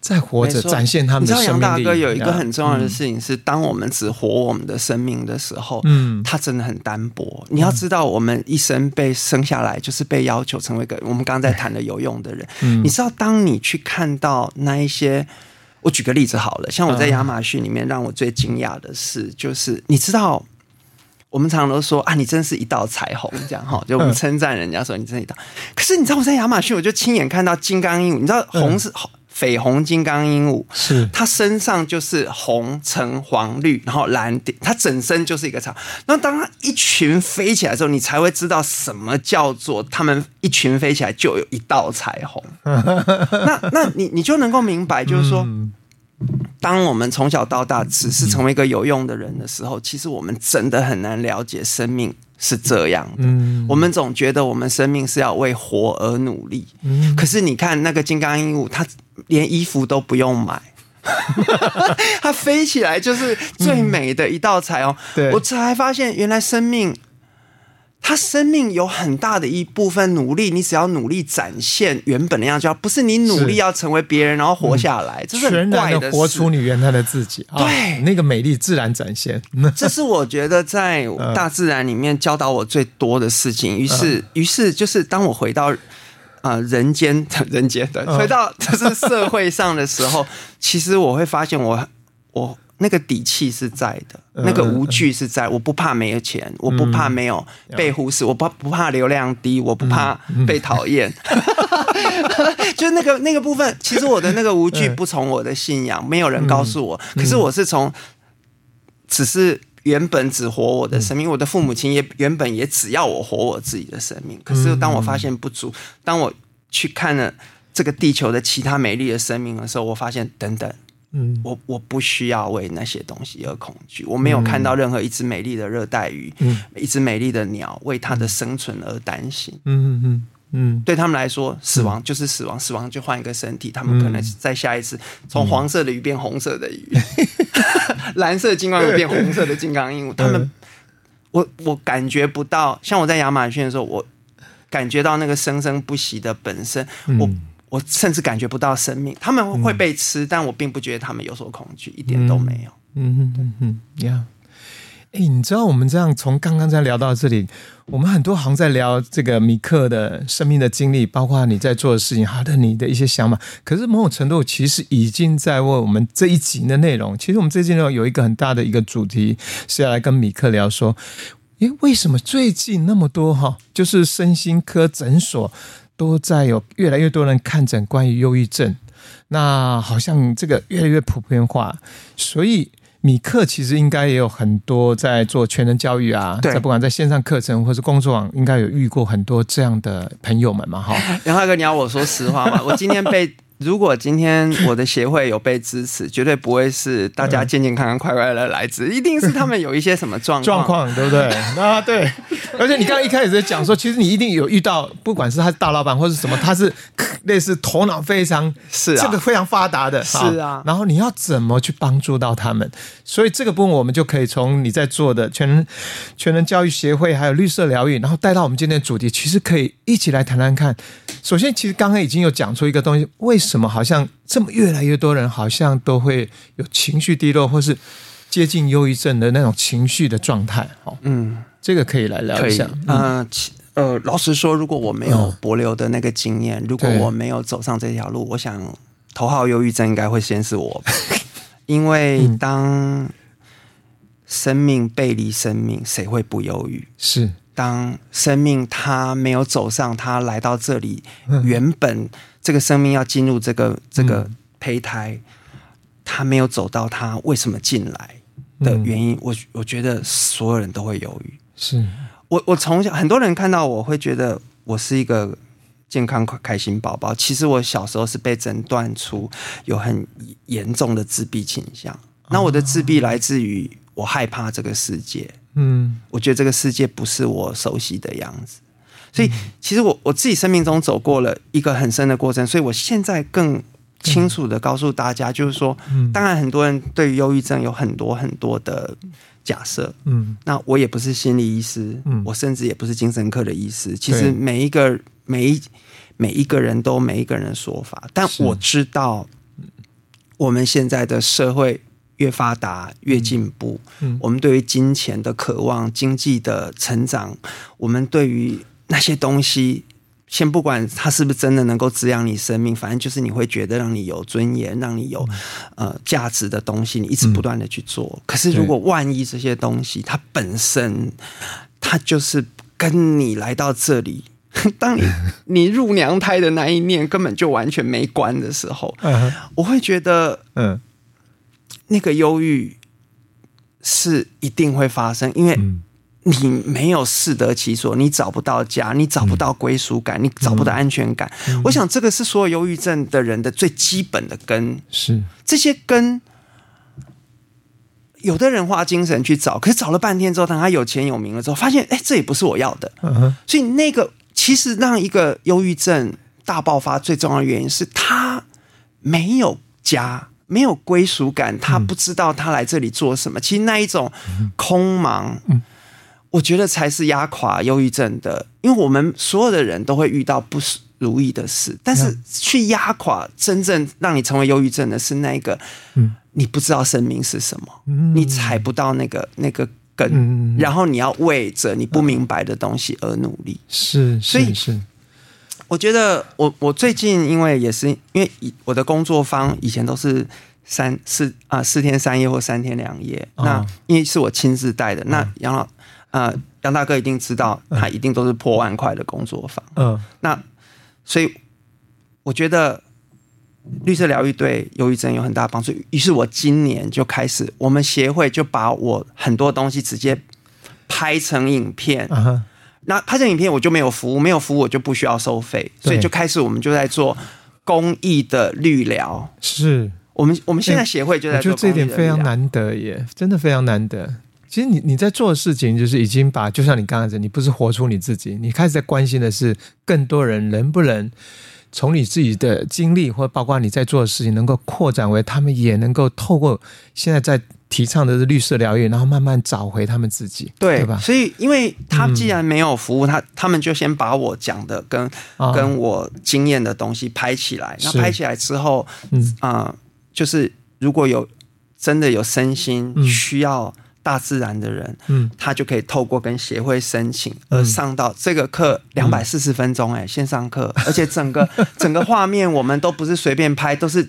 在活着，展现他们的生命力。你知道杨大哥有一个很重要的事情是，当我们只活我们的生命的时候，嗯，他真的很单薄。你要知道，我们一生被生下来就是被要求成为一个我们刚刚在谈的有用的人。你知道，当你去看到那一些，我举个例子好了，像我在亚马逊里面，让我最惊讶的事就是，你知道，我们常常都说啊，你真是一道彩虹，这样哈，就我们称赞人家说你真是一道。可是你知道，我在亚马逊，我就亲眼看到金刚鹦鹉，你知道红是红。绯红金刚鹦鹉。是。它身上就是红橙黄绿，然后蓝点，它整身就是一个彩。那当它一群飞起来的时候，你才会知道什么叫做它们一群飞起来就有一道彩虹。那那你你就能够明白，就是说，当我们从小到大只是成为一个有用的人的时候，其实我们真的很难了解生命。是这样的，嗯、我们总觉得我们生命是要为活而努力，嗯、可是你看那个金刚鹦鹉，它连衣服都不用买，它飞起来就是最美的一道彩虹。嗯、我才发现原来生命。它生命有很大的一部分努力，你只要努力展现原本的样子，不是你努力要成为别人，然后活下来，嗯、这是很怪的，全然的活出你原来的自己。对、哦，那个美丽自然展现。这 是我觉得在大自然里面教导我最多的事情。于是，于是就是当我回到啊、呃、人间，人间的，回到就是社会上的时候，其实我会发现我我那个底气是在的，那个无惧是在。我不怕没有钱，我不怕没有被忽视，我不不怕流量低，我不怕被讨厌。就那个那个部分，其实我的那个无惧不从我的信仰，没有人告诉我，可是我是从，只是原本只活我的生命，我的父母亲也原本也只要我活我自己的生命。可是当我发现不足，当我去看了这个地球的其他美丽的生命的时候，我发现等等。嗯，我我不需要为那些东西而恐惧。我没有看到任何一只美丽的热带鱼，嗯，一只美丽的鸟为它的生存而担心。嗯嗯嗯，对他们来说，死亡就是死亡，死亡就换一个身体。他们可能在下一次从黄色的鱼变红色的鱼，蓝色金刚鱼变红色的金刚鹦鹉。他们，我我感觉不到，像我在亚马逊的时候，我感觉到那个生生不息的本身。我。我甚至感觉不到生命，他们会被吃，嗯、但我并不觉得他们有所恐惧，一点都没有。嗯哼嗯哼，哎，你知道我们这样从刚刚在聊到这里，我们很多行在聊这个米克的生命的经历，包括你在做的事情，好的，你的一些想法。可是某种程度，其实已经在为我们这一集的内容。其实我们这一集内容有一个很大的一个主题，是要来跟米克聊说，诶，为什么最近那么多哈，就是身心科诊所。都在有越来越多人看诊关于忧郁症，那好像这个越来越普遍化，所以米克其实应该也有很多在做全能教育啊，在不管在线上课程或是工作网，应该有遇过很多这样的朋友们嘛，哈。杨大哥，你要我说实话吗？我今天被。如果今天我的协会有被支持，绝对不会是大家健健康康、快快乐乐来自，一定是他们有一些什么状况，状况对不对？啊，对。而且你刚刚一开始在讲说，其实你一定有遇到，不管是他是大老板或是什么，他是类似头脑非常是啊这个非常发达的，是啊。然后你要怎么去帮助到他们？所以这个部分我们就可以从你在做的全人全人教育协会，还有绿色疗愈，然后带到我们今天的主题，其实可以一起来谈谈看。首先，其实刚刚已经有讲出一个东西，为什么好像这么越来越多人好像都会有情绪低落，或是接近忧郁症的那种情绪的状态？哦，嗯，这个可以来聊一下。嗯，呃，老实说，如果我没有博流的那个经验，如果我没有走上这条路，我想头号忧郁症应该会先是我，因为当生命背离生命，谁会不忧郁？是。当生命他没有走上，他来到这里，原本这个生命要进入这个这个胚胎，他没有走到，他为什么进来的原因，我我觉得所有人都会犹豫。是我我从小很多人看到我会觉得我是一个健康开心宝宝，其实我小时候是被诊断出有很严重的自闭倾向。那我的自闭来自于我害怕这个世界。嗯，我觉得这个世界不是我熟悉的样子，所以其实我我自己生命中走过了一个很深的过程，所以我现在更清楚的告诉大家，就是说，当然很多人对于忧郁症有很多很多的假设，嗯，那我也不是心理医师，嗯，我甚至也不是精神科的医师，其实每一个每一每一个人都每一个人的说法，但我知道我们现在的社会。越发达越进步，嗯，我们对于金钱的渴望、经济的成长，我们对于那些东西，先不管它是不是真的能够滋养你生命，反正就是你会觉得让你有尊严、让你有呃价值的东西，你一直不断的去做。可是如果万一这些东西它本身，它就是跟你来到这里，当你 你入娘胎的那一念根本就完全没关的时候，我会觉得，嗯。那个忧郁是一定会发生，因为你没有适得其所，你找不到家，你找不到归属感，你找不到安全感。我想这个是所有忧郁症的人的最基本的根。是这些根，有的人花精神去找，可是找了半天之后，当他有钱有名了之后，发现哎，这也不是我要的。所以那个其实让一个忧郁症大爆发最重要的原因是他没有家。没有归属感，他不知道他来这里做什么。嗯、其实那一种空茫，嗯、我觉得才是压垮忧郁症的。因为我们所有的人都会遇到不如意的事，但是去压垮真正让你成为忧郁症的是那个，嗯、你不知道生命是什么，嗯、你踩不到那个那个根，嗯、然后你要为着你不明白的东西而努力。是，所以是。我觉得我我最近因为也是因为以我的工作坊以前都是三四啊四天三夜或三天两夜。哦、那因为是我亲自带的，嗯、那杨老啊杨大哥一定知道，他一定都是破万块的工作坊。嗯，那所以我觉得绿色疗愈对忧郁症有很大帮助。于是我今年就开始，我们协会就把我很多东西直接拍成影片。嗯那拍成影片我就没有服务，没有服务我就不需要收费，所以就开始我们就在做公益的绿疗。是我们我们现在协会就在做公益的绿疗。我觉得这一点非常难得耶，真的非常难得。其实你你在做的事情就是已经把，就像你刚才讲，你不是活出你自己，你开始在关心的是更多人能不能从你自己的经历，或包括你在做的事情，能够扩展为他们也能够透过现在在。提倡的是绿色疗愈，然后慢慢找回他们自己，对，对吧？所以，因为他既然没有服务，他他们就先把我讲的跟、哦、跟我经验的东西拍起来。那拍起来之后，嗯啊、呃，就是如果有真的有身心需要大自然的人，嗯，他就可以透过跟协会申请而上到这个课两百四十分钟，哎，线上课，而且整个 整个画面我们都不是随便拍，都是。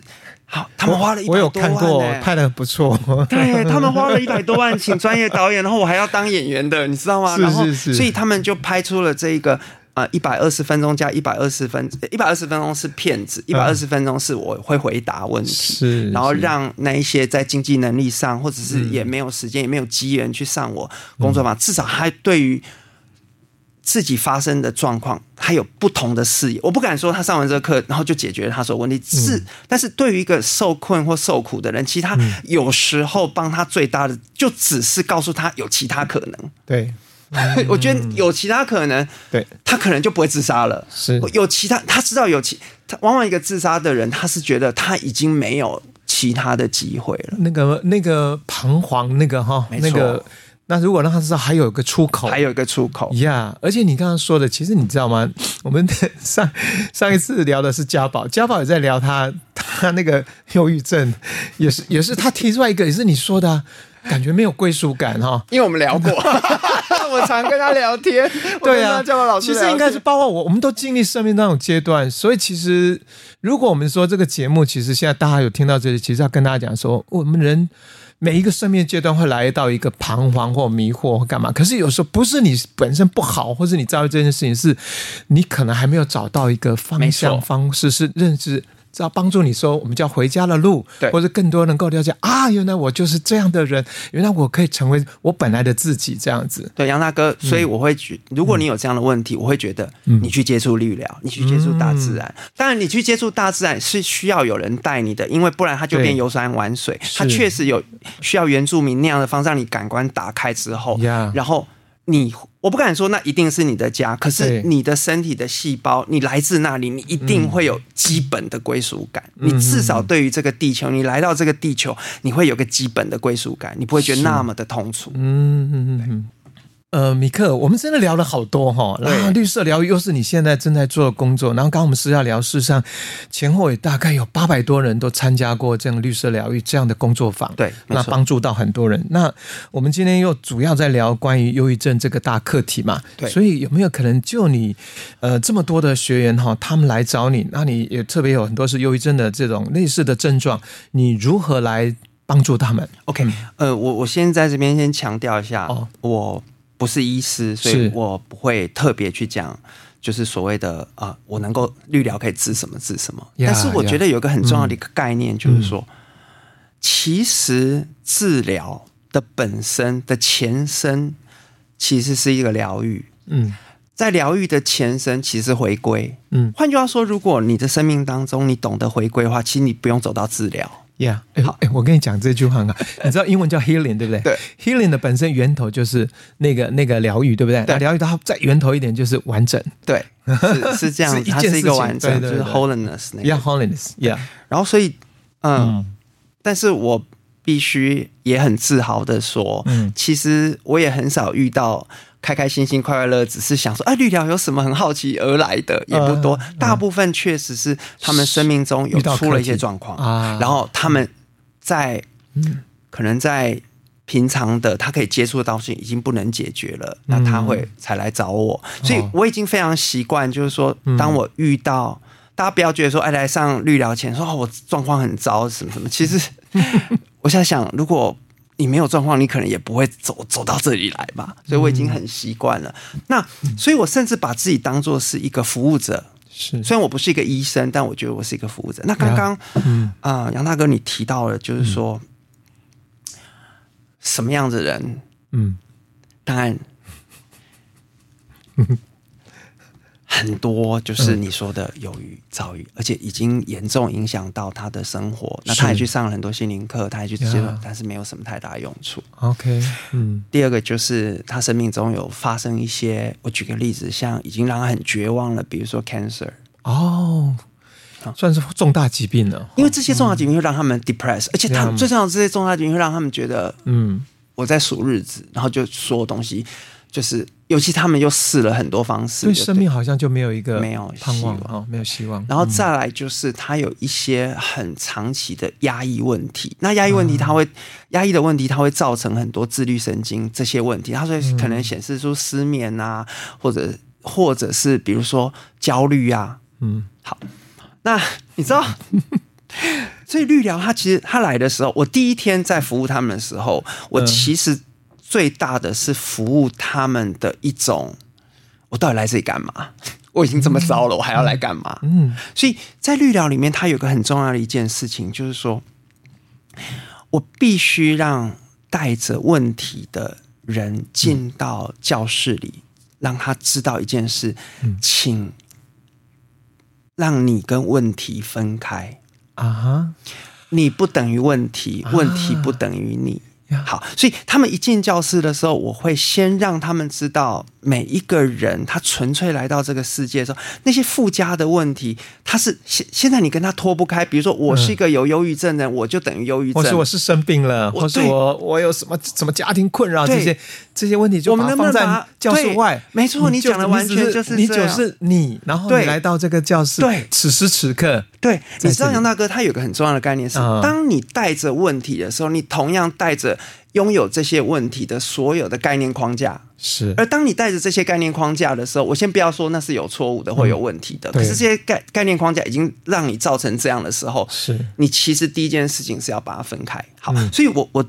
好，他们花了一百多万，欸，我有看过，拍的很不错。对，他们花了一百多万请专业导演，然后我还要当演员的，你知道吗？是是是。所以他们就拍出了这一个呃一百二十分钟加一百二十分一百二十分钟是骗子，一百二十分钟是我会回答问题，是，然后让那一些在经济能力上或者是也没有时间也没有机缘去上我工作坊，至少还对于。自己发生的状况，他有不同的视野。我不敢说他上完这个课，然后就解决了他所有问题。是，但是对于一个受困或受苦的人，其实他有时候帮他最大的，就只是告诉他有其他可能。对，我觉得有其他可能，对，他可能就不会自杀了。是，有其他，他知道有其他，往往一个自杀的人，他是觉得他已经没有其他的机会了。那个那个彷徨，那个哈，那个。那如果让他知道还有一个出口，还有一个出口呀！Yeah, 而且你刚刚说的，其实你知道吗？我们上上一次聊的是家宝，家宝也在聊他他那个忧郁症，也是也是他提出来一个，也是你说的、啊，感觉没有归属感哈。因为我们聊过，我常跟他聊天。对啊，家宝老师其实应该是包括我，我们都经历生命那种阶段，所以其实如果我们说这个节目，其实现在大家有听到这里，其实要跟大家讲说，我们人。每一个生命阶段会来到一个彷徨或迷惑或干嘛，可是有时候不是你本身不好，或是你遭遇这件事情，是你可能还没有找到一个方向方式，是认知。只要帮助你说，我们叫回家的路，对，或者更多能够了解啊，原来我就是这样的人，原来我可以成为我本来的自己，这样子。对，杨大哥，所以我会觉，如果你有这样的问题，嗯、我会觉得你去接触绿疗，你去接触大自然。嗯、当然，你去接触大自然是需要有人带你的，因为不然它就变游山玩水。它确实有需要原住民那样的方式，让你感官打开之后，然后。你我不敢说那一定是你的家，可是你的身体的细胞，你来自那里，你一定会有基本的归属感。嗯、你至少对于这个地球，你来到这个地球，你会有个基本的归属感，你不会觉得那么的痛楚。嗯嗯嗯。呃，米克，我们真的聊了好多哈。然后绿色疗愈又是你现在正在做的工作。然后刚刚我们私下聊，事实上前后也大概有八百多人都参加过这样绿色疗愈这样的工作坊。对，那帮助到很多人。那我们今天又主要在聊关于忧郁症这个大课题嘛。对。所以有没有可能就你呃这么多的学员哈，他们来找你，那你也特别有很多是忧郁症的这种类似的症状，你如何来帮助他们？OK，呃，我我先在这边先强调一下，哦，我。不是医师，所以我不会特别去讲，就是所谓的啊、呃，我能够绿疗可以治什么治什么。Yeah, 但是我觉得有一个很重要的一个概念，就是说，嗯、其实治疗的本身的前身，其实是一个疗愈。嗯，在疗愈的前身，其实回归。嗯，换句话说，如果你的生命当中你懂得回归的话，其实你不用走到治疗。Yeah，好，哎，我跟你讲这句话啊，你知道英文叫 healing 对不对？对，healing 的本身源头就是那个那个疗愈，对不对？对，疗愈它再源头一点就是完整，对，是 是这样，是它是一个完整，就是 wholeness 那个，yeah，wholeness，yeah。然后所以，嗯，嗯，但是我必须也很自豪的说，嗯，其实我也很少遇到。开开心心、快快乐乐，只是想说，哎，绿疗有什么很好奇而来的？也不多，大部分确实是他们生命中有出了一些状况啊，然后他们在可能在平常的他可以接触的东西已经不能解决了，那他会才来找我，所以我已经非常习惯，就是说，当我遇到大家不要觉得说，哎，来上绿疗前说哦，我状况很糟，什么什么。其实 我现在想，如果你没有状况，你可能也不会走走到这里来吧。所以我已经很习惯了。嗯、那所以，我甚至把自己当做是一个服务者。是，虽然我不是一个医生，但我觉得我是一个服务者。那刚刚，嗯啊、呃，杨大哥，你提到了，就是说、嗯、什么样子的人，嗯，当然。很多就是你说的忧郁、躁郁，而且已经严重影响到他的生活。那他也去上了很多心灵课，他也去接受，但是没有什么太大用处。OK，嗯。第二个就是他生命中有发生一些，我举个例子，像已经让他很绝望了，比如说 cancer，哦，算是重大疾病了。因为这些重大疾病会让他们 depressed，而且他最重要的这些重大疾病会让他们觉得，嗯，我在数日子，然后就所有东西。就是，尤其他们又试了很多方式，对生命好像就没有一个没有盼望哈，没有希望。然后再来就是，他有一些很长期的压抑问题。那压抑问题，他会压抑的问题，它会造成很多自律神经这些问题。他说可能显示出失眠啊，或者或者是比如说焦虑啊。嗯，好，那你知道，所以绿疗他其实他来的时候，我第一天在服务他们的时候，我其实。最大的是服务他们的一种，我到底来这里干嘛？我已经这么糟了，我还要来干嘛？嗯，所以在律疗里面，它有个很重要的一件事情，就是说我必须让带着问题的人进到教室里，让他知道一件事，请让你跟问题分开啊，你不等于问题，问题不等于你。好，所以他们一进教室的时候，我会先让他们知道，每一个人他纯粹来到这个世界的时候，那些附加的问题，他是现现在你跟他脱不开。比如说，我是一个有忧郁症的人，我就等于忧郁症，或是我是生病了，或是我我有什么什么家庭困扰这些这些问题，就把它放在教室外。没错，你讲的完全就是你就是你，然后你来到这个教室，对，此时此刻，对，你知道杨大哥他有个很重要的概念是，当你带着问题的时候，你同样带着。拥有这些问题的所有的概念框架是，而当你带着这些概念框架的时候，我先不要说那是有错误的或有问题的，可是这些概概念框架已经让你造成这样的时候，是你其实第一件事情是要把它分开。好，所以我我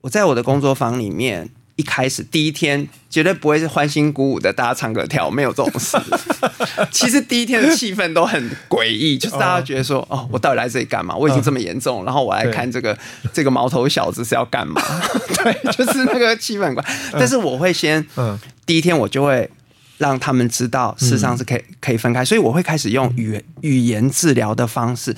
我在我的工作坊里面。一开始第一天绝对不会是欢欣鼓舞的，大家唱歌跳，没有这种事。其实第一天的气氛都很诡异，就是大家觉得说，哦，我到底来这里干嘛？我已经这么严重，然后我来看这个这个毛头小子是要干嘛？对，就是那个气氛很怪。但是我会先，第一天我就会让他们知道，事实上是可以可以分开，所以我会开始用语语言治疗的方式，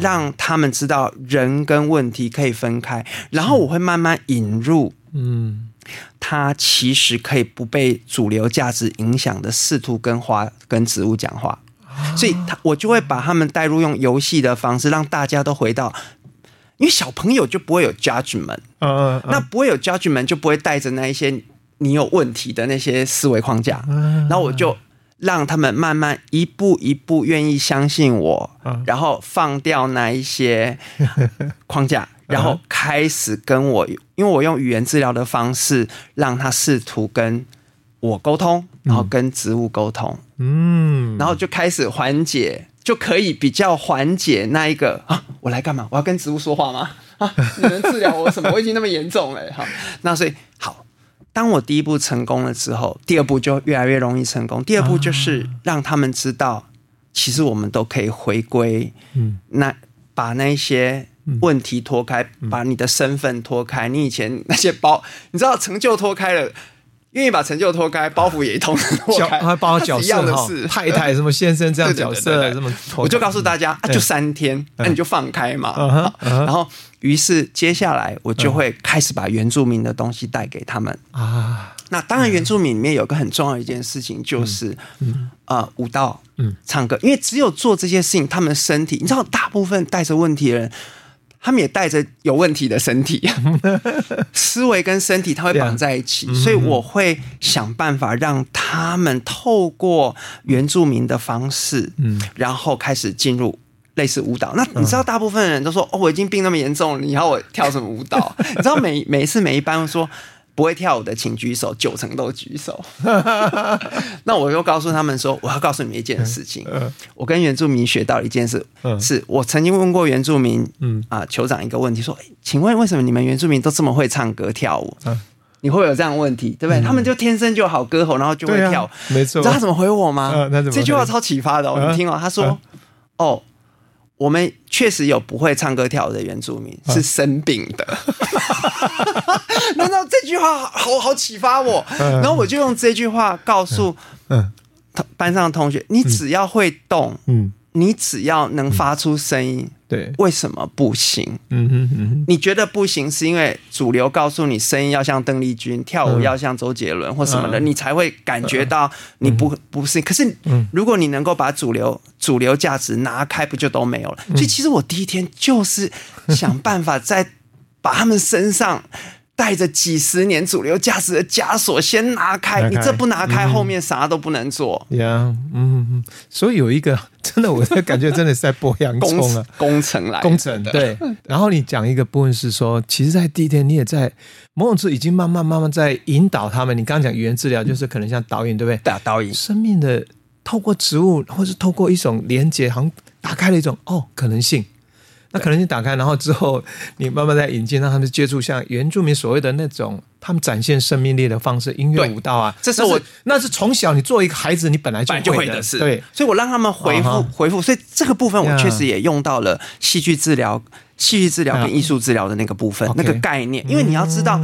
让他们知道人跟问题可以分开，然后我会慢慢引入，嗯。他其实可以不被主流价值影响的，试图跟花跟植物讲话，所以他我就会把他们带入用游戏的方式，让大家都回到，因为小朋友就不会有 judgment，嗯，那不会有 judgment 就不会带着那一些你有问题的那些思维框架，然后我就让他们慢慢一步一步愿意相信我，然后放掉那一些框架。然后开始跟我，因为我用语言治疗的方式让他试图跟我沟通，然后跟植物沟通，嗯，然后就开始缓解，就可以比较缓解那一个啊，我来干嘛？我要跟植物说话吗？啊，你能治疗我什么？我已经那么严重了，好，那所以好，当我第一步成功了之后，第二步就越来越容易成功。第二步就是让他们知道，其实我们都可以回归，嗯，那把那些。问题脱开，把你的身份脱开，你以前那些包，你知道成就脱开了，愿意把成就脱开，包袱也一同脱开，还包括角色的事，太太什么先生这样角色，这么，我就告诉大家啊，就三天，那你就放开嘛。然后，于是接下来我就会开始把原住民的东西带给他们。啊。那当然，原住民里面有个很重要的一件事情，就是呃舞蹈，嗯，唱歌，因为只有做这些事情，他们身体，你知道，大部分带着问题的人。他们也带着有问题的身体，思维跟身体他会绑在一起.所以我会想办法让他们透过原住民的方式，嗯，然后开始进入类似舞蹈。那你知道，大部分人都说：“哦，我已经病那么严重了，你要我跳什么舞蹈？” 你知道每，每每一次每一班说。不会跳舞的请举手，九成都举手。那我又告诉他们说，我要告诉你们一件事情。我跟原住民学到一件事，是我曾经问过原住民，嗯啊，酋长一个问题，说，请问为什么你们原住民都这么会唱歌跳舞？你会有这样的问题，对不对？他们就天生就好歌喉，然后就会跳。没错。知道他怎么回我吗？这句话超启发的，你听哦。他说，哦。我们确实有不会唱歌跳舞的原住民，是生病的。难道这句话好好启发我？然后我就用这句话告诉班上的同学：你只要会动，你只要能发出声音。对，为什么不行？嗯哼嗯哼，你觉得不行，是因为主流告诉你声音要像邓丽君，跳舞要像周杰伦或什么的，你才会感觉到你不不是。可是，如果你能够把主流主流价值拿开，不就都没有了？所以，其实我第一天就是想办法在把他们身上。带着几十年主流价值的枷锁，先拿开。你这不拿开，后面啥都不能做。呀，嗯，所以有一个真的，我的感觉真的是在剥洋葱啊，工程来工程对。然后你讲一个部分是说，其实，在第一天你也在某种程度已经慢慢慢慢在引导他们。你刚刚讲语言治疗，就是可能像导演，对不对？打，导演生命的透过植物，或是透过一种连接，好像打开了一种哦可能性。那可能你打开，然后之后你慢慢再引进，让他们接触像原住民所谓的那种他们展现生命力的方式，音乐舞蹈啊。这是我那是从小你作为一个孩子，你本来就会的，会的是对，所以我让他们回复回复，所以这个部分我确实也用到了戏剧治疗、戏剧治疗跟艺术治疗的那个部分那个概念，因为你要知道，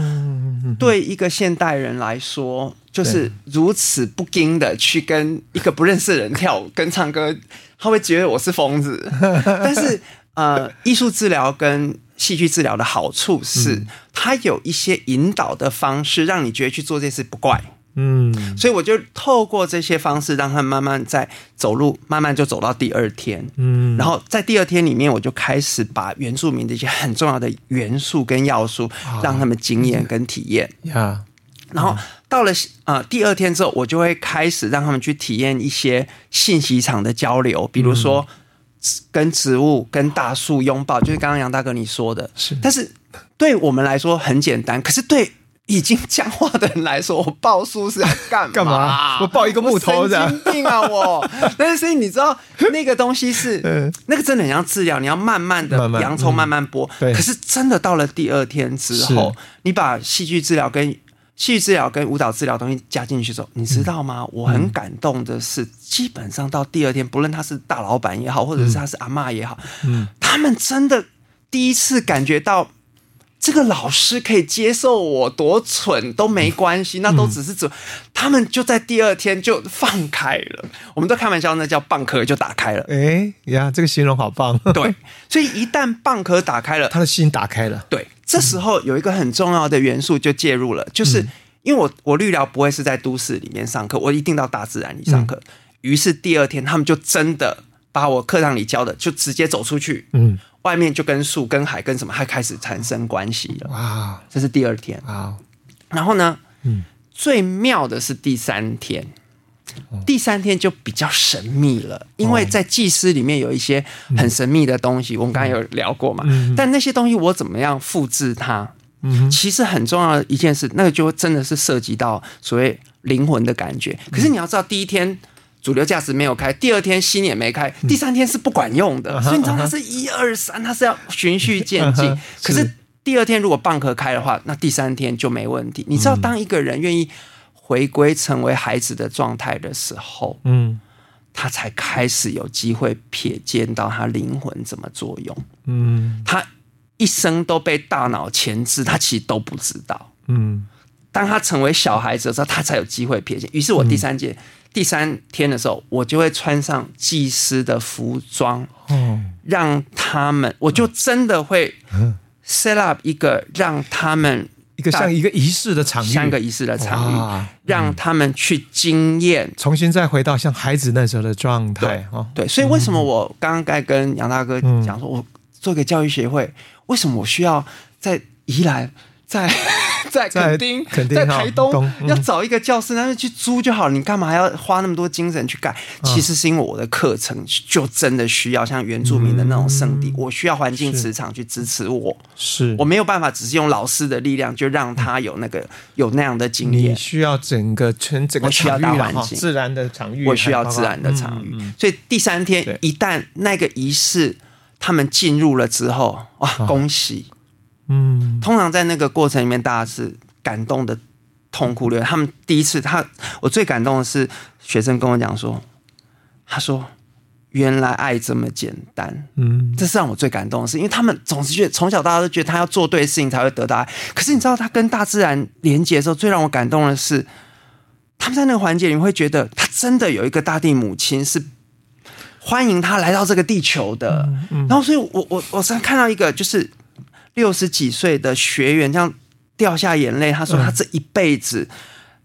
对一个现代人来说，就是如此不经的去跟一个不认识的人跳舞跟唱歌，他会觉得我是疯子，但是。呃，艺术治疗跟戏剧治疗的好处是，它有一些引导的方式，让你觉得去做这件事不怪。嗯，所以我就透过这些方式，让他们慢慢在走路，慢慢就走到第二天。嗯，然后在第二天里面，我就开始把原住民的一些很重要的元素跟要素，让他们经验跟体验。呀，然后到了呃第二天之后，我就会开始让他们去体验一些信息场的交流，比如说。跟植物、跟大树拥抱，就是刚刚杨大哥你说的。是，但是对我们来说很简单，可是对已经讲话的人来说，我抱树是要干嘛？干嘛？我抱一个木头的，神经病啊！我，但是所以你知道 那个东西是，那个真的很像治疗，你要慢慢的洋葱慢慢剥。可是真的到了第二天之后，你把戏剧治疗跟戏剧治疗跟舞蹈治疗东西加进去之后，你知道吗？嗯、我很感动的是，基本上到第二天，不论他是大老板也好，或者是他是阿嬷也好，嗯，他们真的第一次感觉到这个老师可以接受我多蠢都没关系，那都只是准。他们就在第二天就放开了，我们都开玩笑，那叫蚌壳就打开了。哎呀，这个形容好棒。对，所以一旦蚌壳打开了，他的心打开了。对。这时候有一个很重要的元素就介入了，就是因为我我律疗不会是在都市里面上课，我一定到大自然里上课。于是第二天他们就真的把我课堂里教的就直接走出去，嗯，外面就跟树、跟海、跟什么还开始产生关系了。哇，这是第二天啊。然后呢，嗯，最妙的是第三天。第三天就比较神秘了，因为在祭司里面有一些很神秘的东西，我们刚才有聊过嘛。但那些东西我怎么样复制它？其实很重要的一件事，那个就真的是涉及到所谓灵魂的感觉。可是你要知道，第一天主流价值没有开，第二天心也没开，第三天是不管用的。所以你知道，它是一二三，它是要循序渐进。可是第二天如果蚌壳开的话，那第三天就没问题。你知道，当一个人愿意。回归成为孩子的状态的时候，嗯，他才开始有机会瞥见到他灵魂怎么作用。嗯，他一生都被大脑钳制，他其实都不知道。嗯，当他成为小孩子的时候，他才有机会瞥见。于是我第三节、嗯、第三天的时候，我就会穿上祭司的服装，哦，让他们，我就真的会 set up 一个让他们。一个像一个仪式的场域，像一个仪式的场域，让他们去经验，重新再回到像孩子那时候的状态。对，哦、对，所以为什么我刚刚该跟杨大哥讲说，我做一个教育协会，为什么我需要在宜兰 在在垦丁，垦丁在台东，东嗯、要找一个教室，那就去租就好了。你干嘛还要花那么多精神去盖？其实是因为我的课程就真的需要像原住民的那种圣地，嗯、我需要环境磁场去支持我。是，我没有办法只是用老师的力量就让他有那个、嗯、有那样的经验。你需要整个全整个场域环境，自然的场域，我需要自然的场域。所以第三天一旦那个仪式他们进入了之后，哇，恭喜！嗯，通常在那个过程里面，大家是感动的痛哭流泪。他们第一次，他我最感动的是学生跟我讲说，他说原来爱这么简单，嗯，这是让我最感动的事，因为他们总是觉得从小到大都觉得他要做对事情才会得到爱。可是你知道，他跟大自然连接的时候，最让我感动的是，他们在那个环节里面会觉得，他真的有一个大地母亲是欢迎他来到这个地球的。嗯嗯、然后，所以我我我是看到一个就是。六十几岁的学员这样掉下眼泪，他说他这一辈子，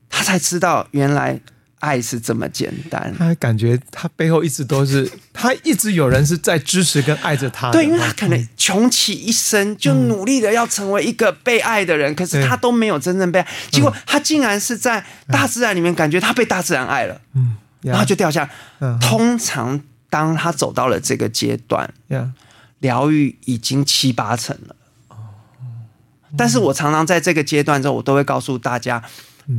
他才知道原来爱是这么简单。他感觉他背后一直都是，他一直有人是在支持跟爱着他。对，因为他可能穷其一生就努力的要成为一个被爱的人，可是他都没有真正被爱。结果他竟然是在大自然里面感觉他被大自然爱了，嗯，然后就掉下。通常当他走到了这个阶段，疗愈已经七八成了。但是我常常在这个阶段之后，我都会告诉大家，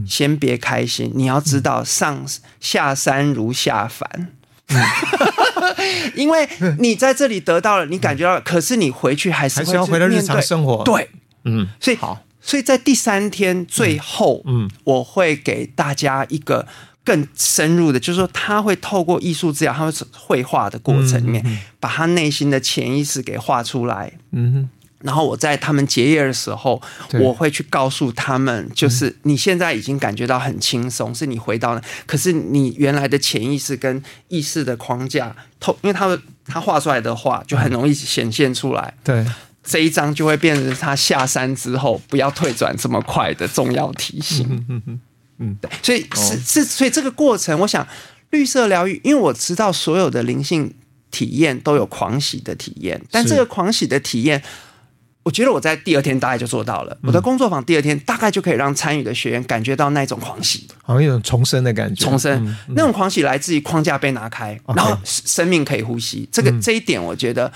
先别开心，你要知道上下山如下凡，因为你在这里得到了，你感觉到，可是你回去还是还是要回到日常生活，对，嗯，所以好，所以在第三天最后，嗯，我会给大家一个更深入的，就是说他会透过艺术治疗，他会绘画的过程里面，把他内心的潜意识给画出来，嗯哼。然后我在他们结业的时候，我会去告诉他们，就是你现在已经感觉到很轻松，是你回到了，可是你原来的潜意识跟意识的框架透，因为他他画出来的画就很容易显现出来。对，这一张就会变成他下山之后不要退转这么快的重要提醒。嗯嗯嗯嗯，对，所以是是，所以这个过程，我想绿色疗愈，因为我知道所有的灵性体验都有狂喜的体验，但这个狂喜的体验。我觉得我在第二天大概就做到了。我的工作坊第二天大概就可以让参与的学员感觉到那种狂喜，好像一种重生的感觉。重生，那种狂喜来自于框架被拿开，然后生命可以呼吸。这个这一点，我觉得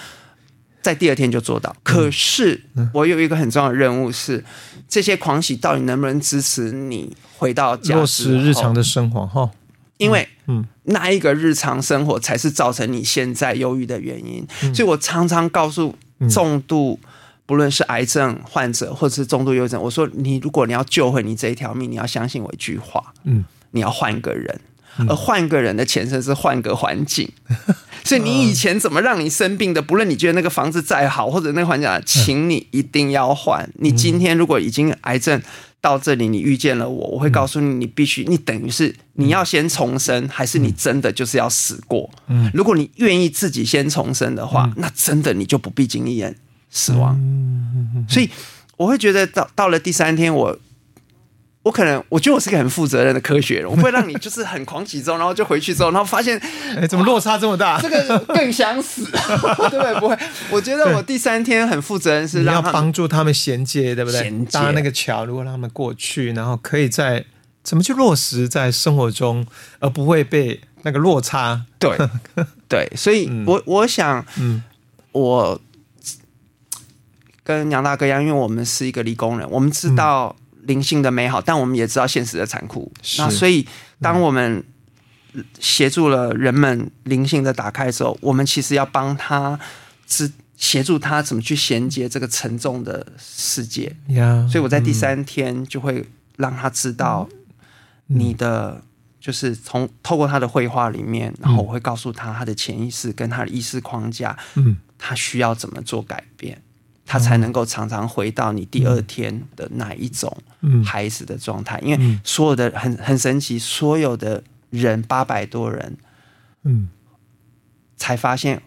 在第二天就做到。可是我有一个很重要的任务是，这些狂喜到底能不能支持你回到家落实日常的生活？哈，因为嗯，那一个日常生活才是造成你现在忧郁的原因。所以我常常告诉重度。不论是癌症患者或者是重度忧郁症，我说你如果你要救回你这一条命，你要相信我一句话，嗯，你要换个人，而换个人的前身是换个环境。所以你以前怎么让你生病的，不论你觉得那个房子再好或者那个环境，请你一定要换。你今天如果已经癌症到这里，你遇见了我，我会告诉你，你必须，你等于是你要先重生，还是你真的就是要死过？嗯，如果你愿意自己先重生的话，那真的你就不必经历死亡，所以我会觉得到到了第三天我，我我可能我觉得我是个很负责任的科学人，我不会让你就是很狂喜之后，然后就回去之后，然后发现 哎，怎么落差这么大？这个更想死，对不对？不会，我觉得我第三天很负责任，是让要帮助他们衔接，对不对？搭那个桥，如果让他们过去，然后可以在怎么去落实在生活中，而不会被那个落差。对对，所以我我想，嗯，我。跟杨大哥一样，因为我们是一个理工人，我们知道灵性的美好，嗯、但我们也知道现实的残酷。那所以，当我们协助了人们灵性的打开之后，我们其实要帮他，是协助他怎么去衔接这个沉重的世界。Yeah, 所以我在第三天就会让他知道，你的就是从透过他的绘画里面，然后我会告诉他他的潜意识跟他的意识框架，嗯，他需要怎么做改变。他才能够常常回到你第二天的那一种孩子的状态，因为所有的很很神奇，所有的人八百多人，嗯，才发现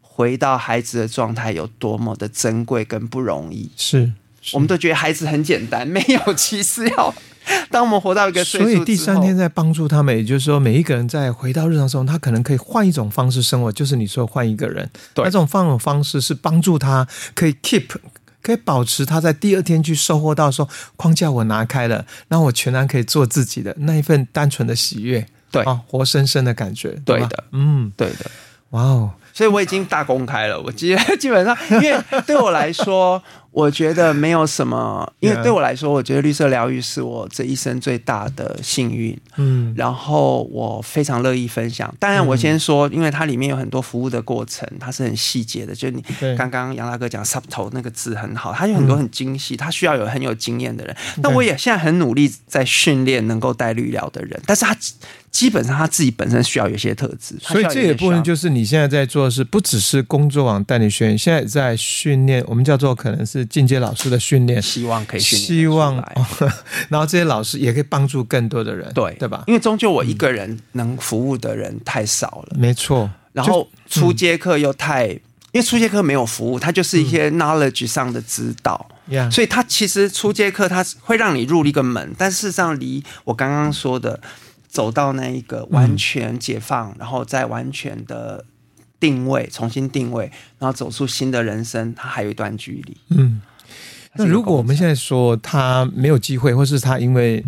回到孩子的状态有多么的珍贵跟不容易。是，我们都觉得孩子很简单，没有，其实要。当我们活到一个岁数，所以第三天在帮助他们，也就是说，每一个人在回到日常生活，他可能可以换一种方式生活，就是你说换一个人，对，那种方方式是帮助他可以 keep 可以保持他在第二天去收获到说框架我拿开了，然后我全然可以做自己的那一份单纯的喜悦，对。啊，活生生的感觉，对的，嗯，对的，哇哦，所以我已经大公开了，我基 基本上，因为对我来说。我觉得没有什么，因为对我来说，我觉得绿色疗愈是我这一生最大的幸运。嗯，然后我非常乐意分享。当然，我先说，因为它里面有很多服务的过程，它是很细节的。就你刚刚杨大哥讲 “subtle” 那个字很好，它有很多很精细，它需要有很有经验的人。那我也现在很努力在训练能够带绿疗的人，但是他基本上他自己本身需要有些特质。所以这也部分就是你现在在做的是，不只是工作网带你训练，现在在训练，我们叫做可能是。进阶老师的训练，希望可以训练，希望，然后这些老师也可以帮助更多的人，对对吧？因为终究我一个人能服务的人太少了，没错。然后初阶课又太，因为初阶课没有服务，它就是一些 knowledge 上的指导，所以它其实初阶课它会让你入一个门，但事实上离我刚刚说的走到那一个完全解放，然后再完全的。定位，重新定位，然后走出新的人生，他还有一段距离。嗯，那如果我们现在说他没有机会，或是他因为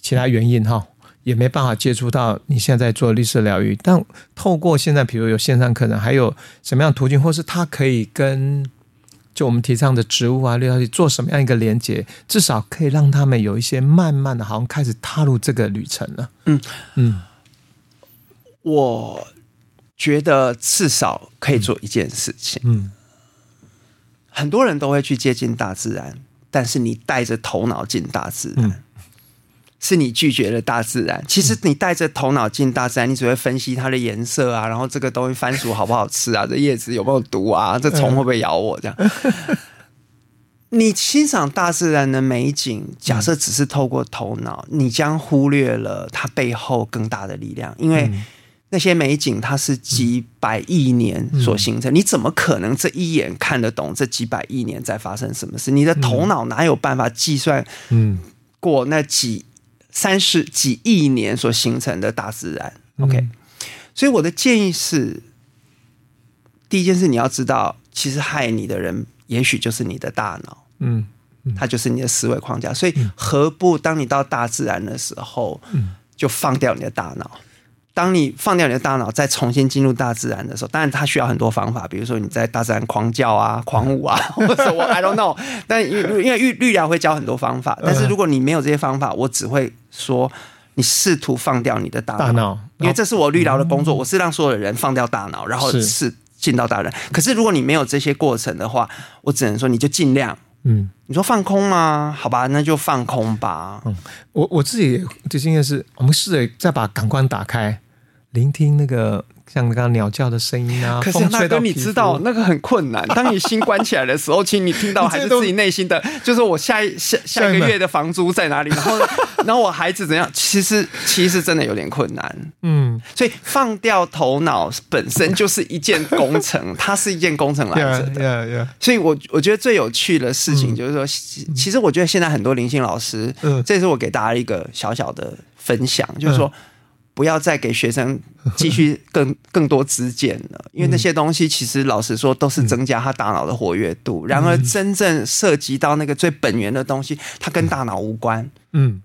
其他原因哈，也没办法接触到你现在做绿色疗愈，但透过现在，比如有线上课程，还有什么样的途径，或是他可以跟就我们提倡的植物啊、绿疗做什么样一个连接，至少可以让他们有一些慢慢的，好像开始踏入这个旅程了。嗯嗯，我。觉得至少可以做一件事情。嗯，很多人都会去接近大自然，但是你带着头脑进大自然，嗯、是你拒绝了大自然。其实你带着头脑进大自然，你只会分析它的颜色啊，然后这个东西番薯好不好吃啊，这叶子有没有毒啊，这虫会不会咬我？这样，你欣赏大自然的美景，假设只是透过头脑，你将忽略了它背后更大的力量，因为。那些美景，它是几百亿年所形成，你怎么可能这一眼看得懂这几百亿年在发生什么事？你的头脑哪有办法计算？嗯，过那几三十几亿年所形成的大自然？OK，所以我的建议是，第一件事你要知道，其实害你的人，也许就是你的大脑，嗯，它就是你的思维框架。所以何不当你到大自然的时候，就放掉你的大脑。当你放掉你的大脑，再重新进入大自然的时候，当然它需要很多方法，比如说你在大自然狂叫啊、狂舞啊，或者我 I don't know。但因为因为绿绿疗会教很多方法，但是如果你没有这些方法，我只会说你试图放掉你的大脑，因为这是我绿疗的工作，我是让所有的人放掉大脑，然后是进到大自然。可是如果你没有这些过程的话，我只能说你就尽量，嗯，你说放空吗？好吧，那就放空吧。嗯，我我自己的经验是，我们试着再把感官打开。聆听那个像刚刚鸟叫的声音啊，可是那哥，你知道 那个很困难。当你心关起来的时候，其实你听到 还是自己内心的，就是我下一下下一个月的房租在哪里？然后然后 我孩子怎样？其实其实真的有点困难。嗯，所以放掉头脑本身就是一件工程，它是一件工程来着的。Yeah, yeah, yeah. 所以我我觉得最有趣的事情就是说，其实我觉得现在很多灵性老师，嗯，这是我给大家一个小小的分享，就是说。不要再给学生继续更更多知见了，因为那些东西其实老实说都是增加他大脑的活跃度。然而，真正涉及到那个最本源的东西，它跟大脑无关。嗯，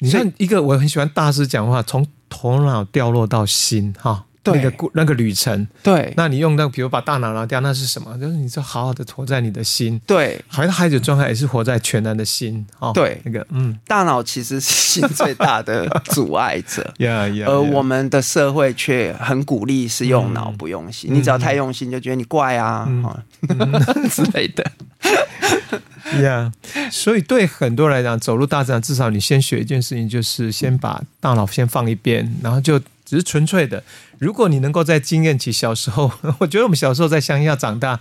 你像一个我很喜欢大师讲话，从头脑掉落到心，哈。对那个过那个旅程，对，那你用那个，比如把大脑拿掉，那是什么？就是你就好好的活在你的心，对，好像孩子状态也是活在全然的心，哦，对，那个，嗯，大脑其实是心最大的阻碍者，yeah, yeah, yeah. 而我们的社会却很鼓励是用脑不用心，嗯、你只要太用心，就觉得你怪啊，嗯、之类的，Yeah，所以对很多人来讲，走入大自然，至少你先学一件事情，就是先把大脑先放一边，然后就。只是纯粹的。如果你能够在经验起小时候，我觉得我们小时候在乡下长大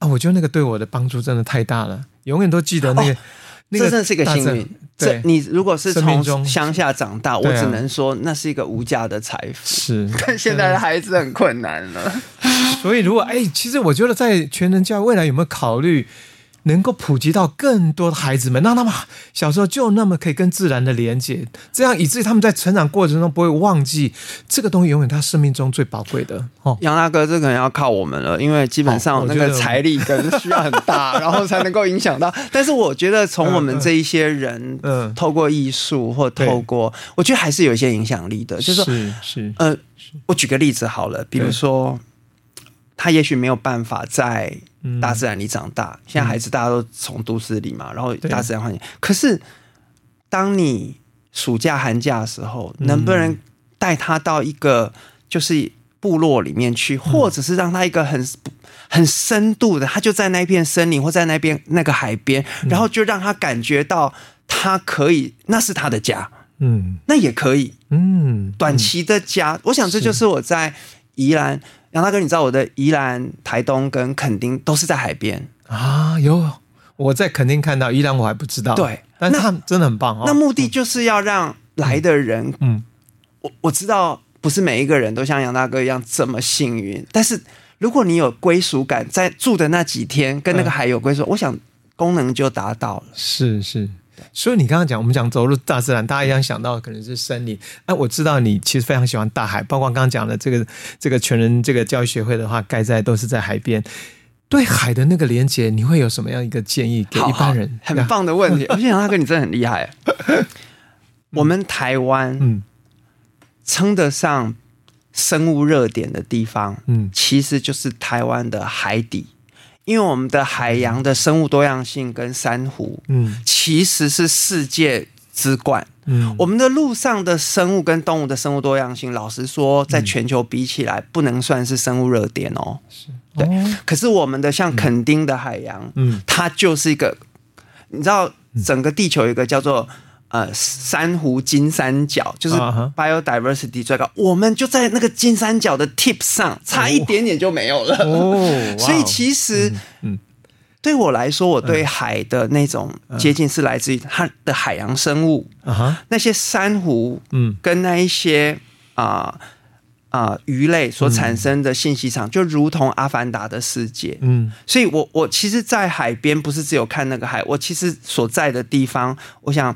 啊，我觉得那个对我的帮助真的太大了。永远都记得那个，哦、那个这真的是一个幸运。对，你如果是从乡下长大，我只能说那是一个无价的财富。是，但现在的孩子很困难了。所以，如果哎，其实我觉得在全人教未来有没有考虑能够普及到更多的孩子们，让他们小时候就那么可以跟自然的连接，这样以至于他们在成长过程中不会忘记这个东西，永远他生命中最宝贵的。哦，杨大哥，这个可能要靠我们了，因为基本上那个财力跟需要很大，然后才能够影响到。但是我觉得从我们这一些人，嗯，透过艺术或透过，我觉得还是有一些影响力的。就是说，是是，呃，我举个例子好了，比如说。他也许没有办法在大自然里长大。嗯、现在孩子大家都从都市里嘛，然后大自然环境。可是，当你暑假寒假的时候，能不能带他到一个就是部落里面去，嗯、或者是让他一个很很深度的，他就在那片森林或在那边那个海边，然后就让他感觉到他可以，那是他的家。嗯，那也可以。嗯，短期的家，嗯、我想这就是我在宜兰。杨大哥，你知道我的宜兰、台东跟垦丁都是在海边啊？有我在垦丁看到宜兰，我还不知道。对，但他们真的很棒哦。那目的就是要让来的人，嗯，嗯我我知道不是每一个人都像杨大哥一样这么幸运，但是如果你有归属感，在住的那几天跟那个海有归属，嗯、我想功能就达到了。是是。所以你刚刚讲，我们讲走入大自然，大家一样想到的可能是森林。哎，我知道你其实非常喜欢大海，包括刚刚讲的这个这个全人这个教育学会的话，盖在都是在海边。对海的那个连接，你会有什么样一个建议给一般人？好好很棒的问题，而且杨大哥你真的很厉害。我们台湾，嗯，称得上生物热点的地方，嗯，其实就是台湾的海底。因为我们的海洋的生物多样性跟珊瑚，嗯，其实是世界之冠。嗯，我们的陆上的生物跟动物的生物多样性，老实说，在全球比起来，不能算是生物热点哦。是，对。可是我们的像垦丁的海洋，嗯，它就是一个，你知道，整个地球有一个叫做。呃，珊瑚金三角就是 biodiversity 最高，uh huh. 我们就在那个金三角的 tip 上，差一点点就没有了。哦，所以其实，嗯，对我来说，我对海的那种接近是来自于它的海洋生物啊，uh huh. 那些珊瑚，嗯，跟那一些啊啊鱼类所产生的信息场，就如同阿凡达的世界，嗯，所以我我其实，在海边不是只有看那个海，我其实所在的地方，我想。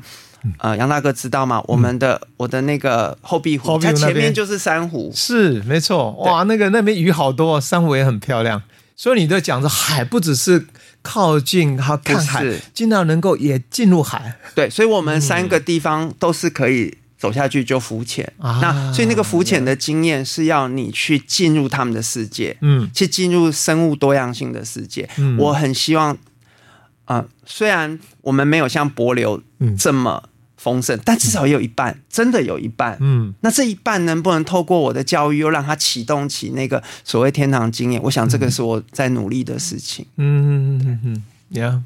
呃，杨大哥知道吗？我们的、嗯、我的那个后壁湖，它前面就是珊瑚，是没错。哇，那个那边鱼好多，珊瑚也很漂亮。所以你在讲着海，不只是靠近它看海，尽量能够也进入海。对，所以我们三个地方都是可以走下去就浮潜。嗯、那所以那个浮潜的经验是要你去进入他们的世界，嗯，去进入生物多样性的世界。嗯，我很希望，啊、呃，虽然我们没有像柏流这么。丰盛，但至少也有一半，真的有一半。嗯，那这一半能不能透过我的教育，又让他启动起那个所谓天堂经验？我想这个是我在努力的事情。嗯嗯嗯嗯，呀，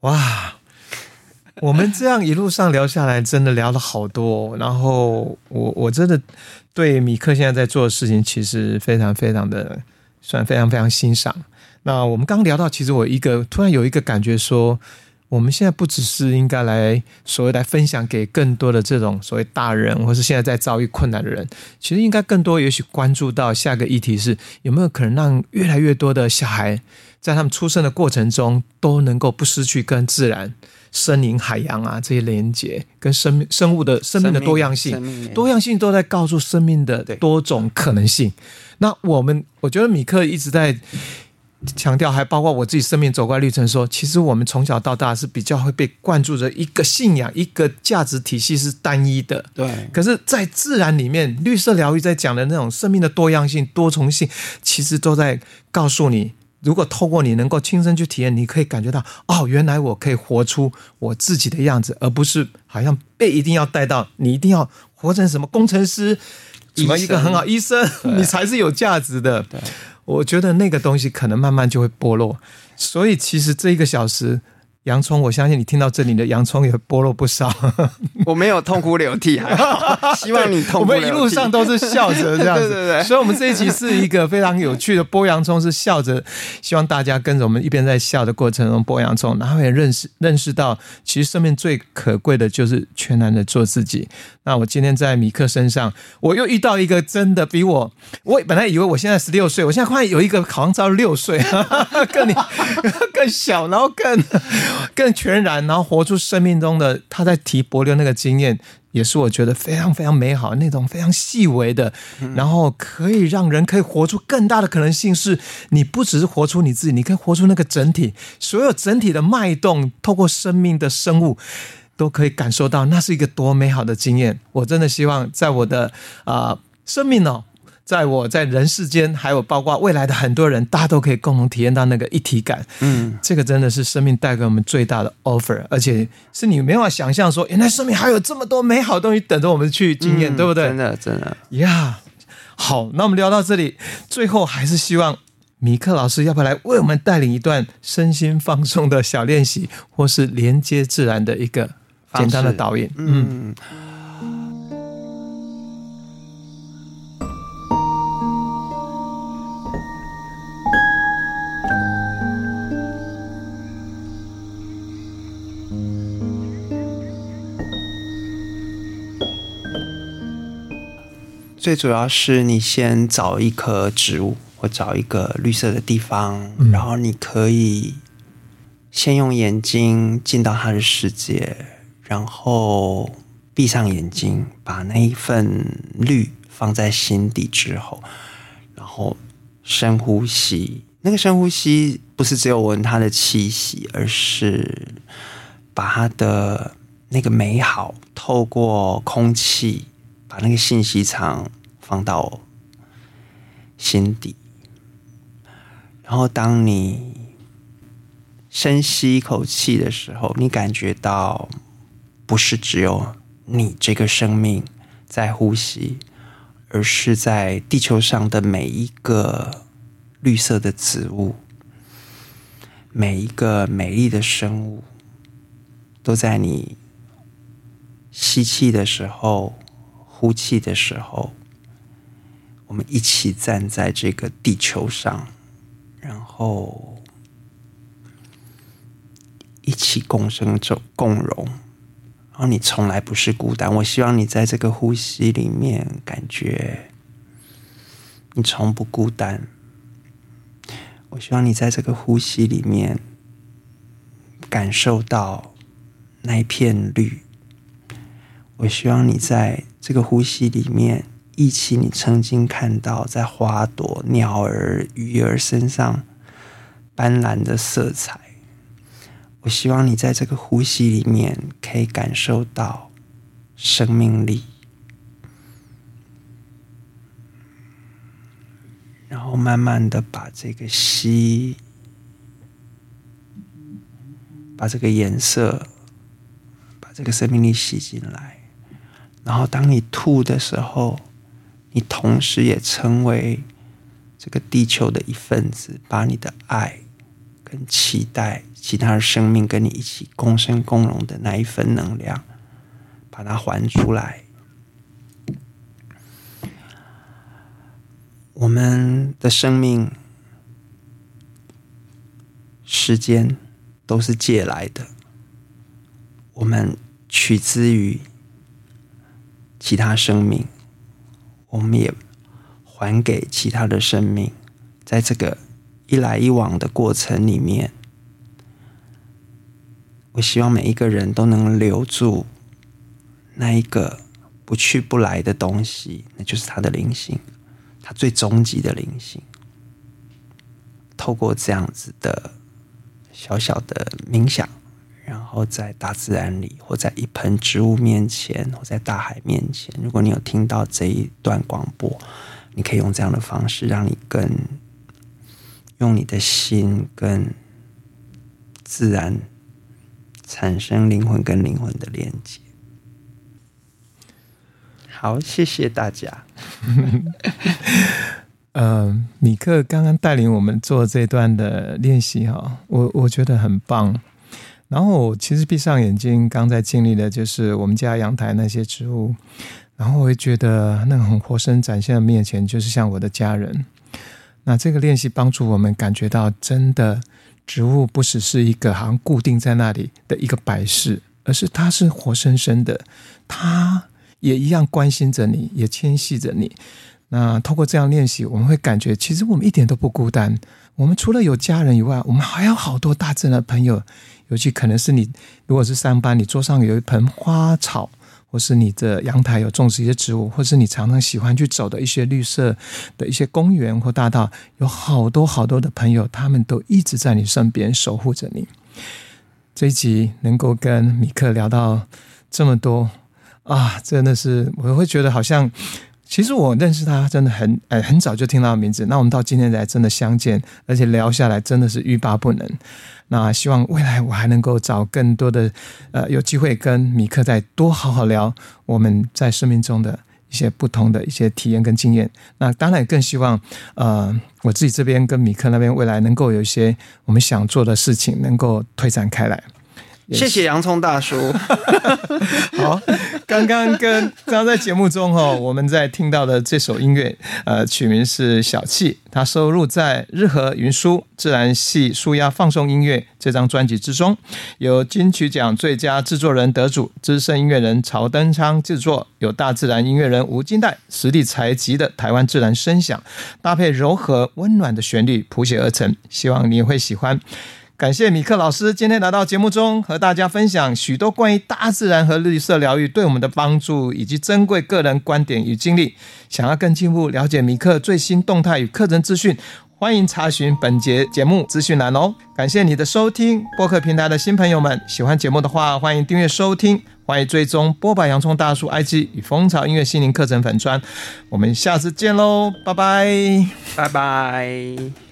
哇，我们这样一路上聊下来，真的聊了好多。然后我我真的对米克现在在做的事情，其实非常非常的算非常非常欣赏。那我们刚聊到，其实我一个突然有一个感觉说。我们现在不只是应该来所谓来分享给更多的这种所谓大人，或是现在在遭遇困难的人，其实应该更多也许关注到下个议题是有没有可能让越来越多的小孩在他们出生的过程中都能够不失去跟自然、森林、海洋啊这些连接，跟生命、生物的生命的多样性，多样性都在告诉生命的多种可能性。那我们我觉得米克一直在。强调还包括我自己生命走过的历程说，说其实我们从小到大是比较会被灌注着一个信仰，一个价值体系是单一的。对。可是，在自然里面，绿色疗愈在讲的那种生命的多样性、多重性，其实都在告诉你，如果透过你能够亲身去体验，你可以感觉到，哦，原来我可以活出我自己的样子，而不是好像被一定要带到你一定要活成什么工程师，什么一个很好医生你才是有价值的。对。我觉得那个东西可能慢慢就会剥落，所以其实这一个小时洋葱，我相信你听到这里的洋葱也剥落不少。我没有痛哭流涕，还 好希望你痛哭流涕。我们一路上都是笑着这样子，对对对。所以，我们这一集是一个非常有趣的剥洋葱，是笑着，希望大家跟着我们一边在笑的过程中剥洋葱，然后也认识认识到，其实生命最可贵的就是全然的做自己。那我今天在米克身上，我又遇到一个真的比我，我本来以为我现在十六岁，我现在发现有一个好像到六岁，更你更小，然后更 更全然，然后活出生命中的他在提伯流那个经验，也是我觉得非常非常美好，那种非常细微的，然后可以让人可以活出更大的可能性。是你不只是活出你自己，你可以活出那个整体，所有整体的脉动，透过生命的生物。都可以感受到，那是一个多美好的经验。我真的希望，在我的啊、呃、生命哦，在我在人世间，还有包括未来的很多人，大家都可以共同体验到那个一体感。嗯，这个真的是生命带给我们最大的 offer，而且是你没办法想象说，原来生命还有这么多美好东西等着我们去经验，嗯、对不对？真的，真的呀。Yeah, 好，那我们聊到这里，最后还是希望米克老师要不要来为我们带领一段身心放松的小练习，或是连接自然的一个。简单的导引，嗯，最主要是你先找一棵植物，或找一个绿色的地方，嗯，然后你可以先用眼睛进到它的世界。然后闭上眼睛，把那一份绿放在心底之后，然后深呼吸。那个深呼吸不是只有闻它的气息，而是把它的那个美好透过空气，把那个信息场放到心底。然后当你深吸一口气的时候，你感觉到。不是只有你这个生命在呼吸，而是在地球上的每一个绿色的植物，每一个美丽的生物，都在你吸气的时候、呼气的时候，我们一起站在这个地球上，然后一起共生、共共荣。然后你从来不是孤单。我希望你在这个呼吸里面感觉你从不孤单。我希望你在这个呼吸里面感受到那一片绿。我希望你在这个呼吸里面忆起你曾经看到在花朵、鸟儿、鱼儿身上斑斓的色彩。我希望你在这个呼吸里面可以感受到生命力，然后慢慢的把这个吸，把这个颜色，把这个生命力吸进来，然后当你吐的时候，你同时也成为这个地球的一份子，把你的爱跟期待。其他生命跟你一起共生共荣的那一份能量，把它还出来。我们的生命、时间都是借来的，我们取之于其他生命，我们也还给其他的生命，在这个一来一往的过程里面。我希望每一个人都能留住那一个不去不来的东西，那就是他的灵性，他最终极的灵性。透过这样子的小小的冥想，然后在大自然里，或在一盆植物面前，或在大海面前，如果你有听到这一段广播，你可以用这样的方式，让你更用你的心跟自然。产生灵魂跟灵魂的连接。好，谢谢大家。呃，米克刚刚带领我们做这段的练习哈，我我觉得很棒。然后其实闭上眼睛，刚在经历的就是我们家阳台那些植物，然后我会觉得那个很活生展现的面前，就是像我的家人。那这个练习帮助我们感觉到，真的植物不只是一个好像固定在那里的一个摆饰，而是它是活生生的，它也一样关心着你，也牵系着你。那透过这样练习，我们会感觉其实我们一点都不孤单。我们除了有家人以外，我们还有好多大自然的朋友。尤其可能是你，如果是上班，你桌上有一盆花草，或是你的阳台有种植一些植物，或是你常常喜欢去走的一些绿色的一些公园或大道，有好多好多的朋友，他们都一直在你身边守护着你。这一集能够跟米克聊到这么多啊，真的是我会觉得好像。其实我认识他真的很呃很早就听到名字，那我们到今天才真的相见，而且聊下来真的是欲罢不能。那希望未来我还能够找更多的呃有机会跟米克再多好好聊我们在生命中的一些不同的一些体验跟经验。那当然更希望呃我自己这边跟米克那边未来能够有一些我们想做的事情能够推展开来。谢谢洋葱大叔。好，刚刚跟刚刚在节目中哈，我们在听到的这首音乐，呃，曲名是《小气》，它收录在日和云舒自然系舒压放松音乐这张专辑之中，由金曲奖最佳制作人得主、资深音乐人曹登昌制作，有大自然音乐人吴金代实力采集的台湾自然声响，搭配柔和温暖的旋律谱写而成，希望你会喜欢。感谢米克老师今天来到节目中，和大家分享许多关于大自然和绿色疗愈对我们的帮助，以及珍贵个人观点与经历。想要更进一步了解米克最新动态与课程资讯，欢迎查询本节节目资讯栏哦。感谢你的收听，播客平台的新朋友们，喜欢节目的话，欢迎订阅收听，欢迎追踪波柏洋葱大叔 IG 与蜂巢音乐心灵课程粉砖。我们下次见喽，拜拜，拜拜。